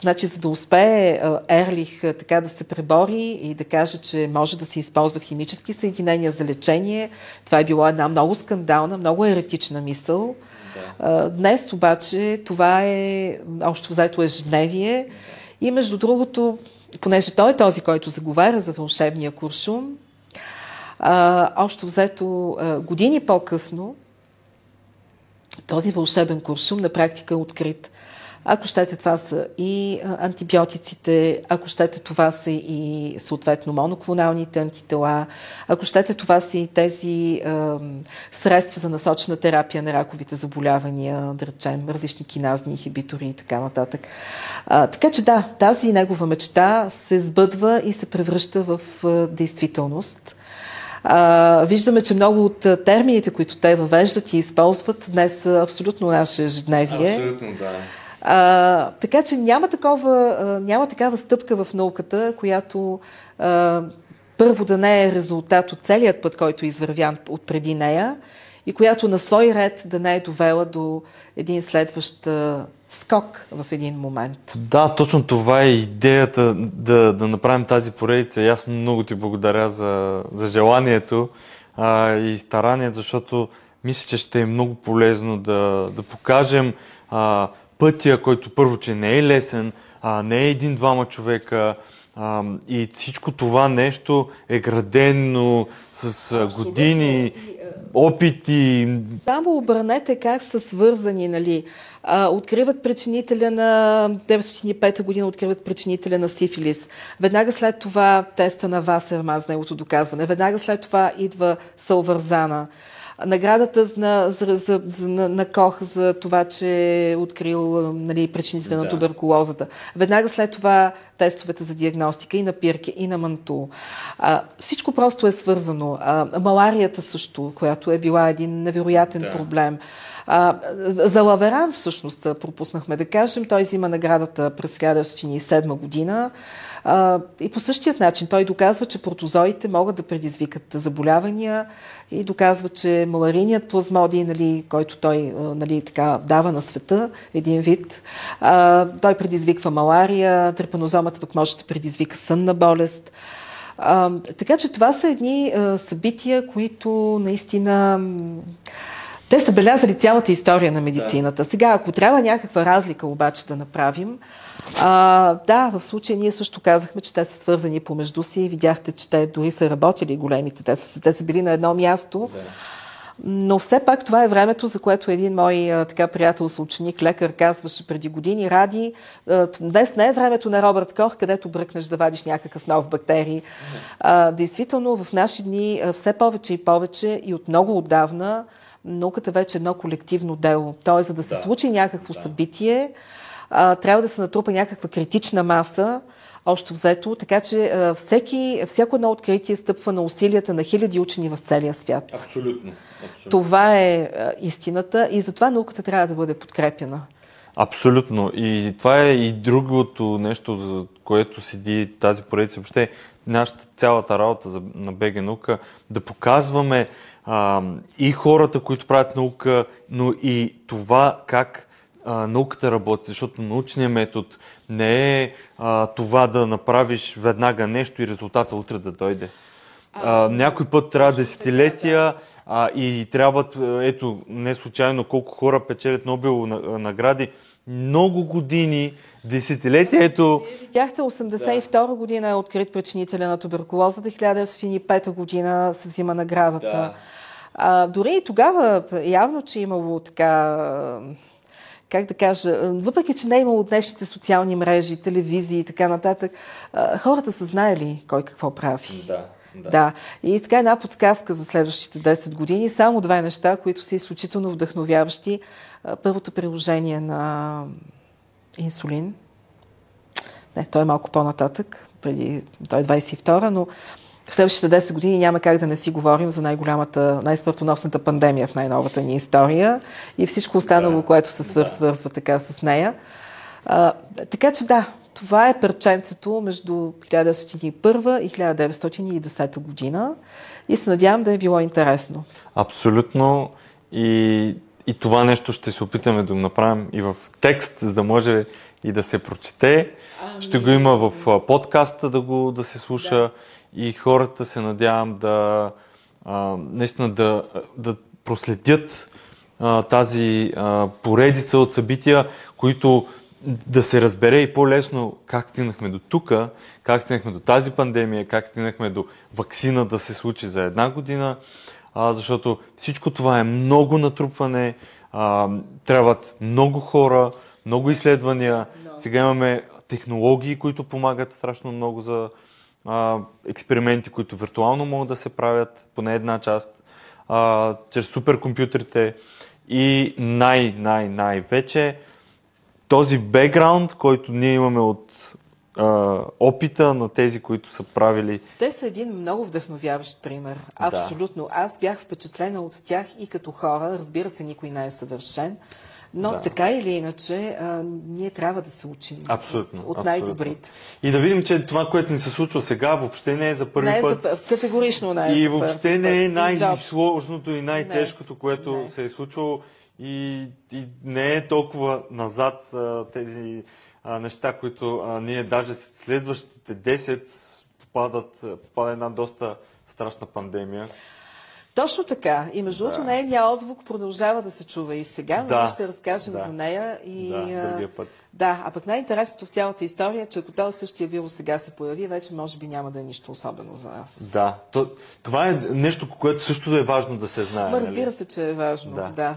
Значи, за да успее Ерлих така да се пребори и да каже, че може да се използват химически съединения за лечение, това е било една много скандална, много еретична мисъл. Да. Днес обаче това е общо взето ежедневие и между другото, понеже той е този, който заговаря за вълшебния куршум, общо взето години по-късно този вълшебен куршум на практика е открит ако щете, това са и антибиотиците, ако щете, това са и съответно моноклоналните антитела, ако щете, това са и тези е, средства за насочена терапия на раковите заболявания, да речем, различни киназни инхибитори и така нататък. А, така че да, тази негова мечта се сбъдва и се превръща в е, действителност. А, виждаме, че много от термините, които те въвеждат и използват, днес са абсолютно наше ежедневие. Абсолютно, да. А, така че няма, такова, а, няма такава стъпка в науката, която а, първо да не е резултат от целият път, който е извървян от преди нея и която на свой ред да не е довела до един следващ скок в един момент. Да, точно това е идеята да, да направим тази поредица. И аз много ти благодаря за, за желанието а, и старанието, защото мисля, че ще е много полезно да, да покажем а, пътя, който първо, че не е лесен, а, не е един-двама човека а, и всичко това нещо е градено с а, години, опити. Само обърнете как са свързани, нали? А, откриват причинителя на 1905 година, откриват причинителя на сифилис. Веднага след това теста на Васерман с неговото доказване. Веднага след това идва Салвързана наградата на, за, за, за, на, на Кох за това, че е открил нали, причините да. на туберкулозата. Веднага след това тестовете за диагностика и на пирки, и на манту. А, всичко просто е свързано. А, маларията също, която е била един невероятен да. проблем. А, за Лаверан всъщност пропуснахме да кажем. Той взима наградата през 1907 година. А, и по същият начин той доказва, че протозоите могат да предизвикат заболявания и доказва, че малариният плазмодий, нали, който той нали, така, дава на света, един вид, а, той предизвиква малария, трепанозомът пък може да предизвика сънна болест. А, така че това са едни а, събития, които наистина те са белязали цялата история на медицината. Сега, ако трябва някаква разлика обаче да направим, а, да, в случая ние също казахме, че те са свързани помежду си и видяхте, че те дори са работили големите. Те са, те са били на едно място. Да. Но все пак това е времето, за което един мой а, така приятел, съученик, лекар, казваше преди години, Ради, а, днес не е времето на Робърт Кох, където бръкнеш да вадиш някакъв нов бактерий. А, действително, в наши дни все повече и повече и от много отдавна науката вече е едно колективно дело. Тоест, за да се да. случи някакво да. събитие, а, трябва да се натрупа някаква критична маса, общо взето, така че а, всеки, всяко едно откритие стъпва на усилията на хиляди учени в целия свят. Абсолютно. абсолютно. Това е а, истината и затова науката трябва да бъде подкрепена. Абсолютно. И това е и другото нещо, за което седи тази поредица. Въобще нашата цялата работа за, на БГ наука, да показваме а, и хората, които правят наука, но и това как а, науката работи, защото научният метод не е а, това да направиш веднага нещо и резултата утре да дойде. А, някой път трябва десетилетия а, и трябват, ето, не случайно колко хора печелят Нобел награди, много години, десетилетия, ето... Видяхте, 82 да. година е открит причинителя на туберкулозата, 1905 година се взима наградата. Да. А, дори и тогава явно, че е имало така как да кажа, въпреки, че не е имало днешните социални мрежи, телевизии и така нататък, хората са знаели кой какво прави. Да. Да. да. И така една подсказка за следващите 10 години. Само две неща, които са изключително вдъхновяващи. Първото приложение на инсулин. Не, той е малко по-нататък, преди, той е 22-а, но в следващите 10 години няма как да не си говорим за най-голямата, най-смъртоносната пандемия в най-новата ни история и всичко останало, да. което се свързва, да. свързва така с нея. А, така че да, това е перченцето между 1901 и 1910 година и се надявам да е било интересно. Абсолютно. И, и това нещо ще се опитаме да го направим и в текст, за да може и да се прочете. Ами... Ще го има в подкаста да, го, да се слуша да. И хората се надявам да а, наистина да, да проследят а, тази а, поредица от събития, които да се разбере и по-лесно как стигнахме до тук, как стигнахме до тази пандемия, как стигнахме до вакцина да се случи за една година, а, защото всичко това е много натрупване, а, трябват много хора, много изследвания. Сега имаме технологии, които помагат страшно много за а, експерименти, които виртуално могат да се правят, поне една част, а, чрез суперкомпютрите и най-най-най-вече този бекграунд, който ние имаме от а, опита на тези, които са правили. Те са един много вдъхновяващ пример. Абсолютно. Да. Аз бях впечатлена от тях и като хора. Разбира се, никой не е съвършен. Но да. така или иначе, а, ние трябва да се учим абсолютно, от, от най-добрите. И да видим, че това, което ни се случва сега, въобще не е за първи не е път. За, категорично не е. И въобще не е най-сложното и най-тежкото, което не. се е случвало и, и не е толкова назад а, тези а, неща, които а, ние даже следващите 10 попадат, попада една доста страшна пандемия. Точно така. И между другото, да. нейният отзвук продължава да се чува и сега, но да. ще разкажем да. за нея. И, да, другия път. Да, а пък най-интересното в цялата история е, че ако този същия вирус сега се появи, вече може би няма да е нищо особено за нас. Да, то, това е нещо, което също да е важно да се знае. Ма, разбира нали? се, че е важно. Да. да.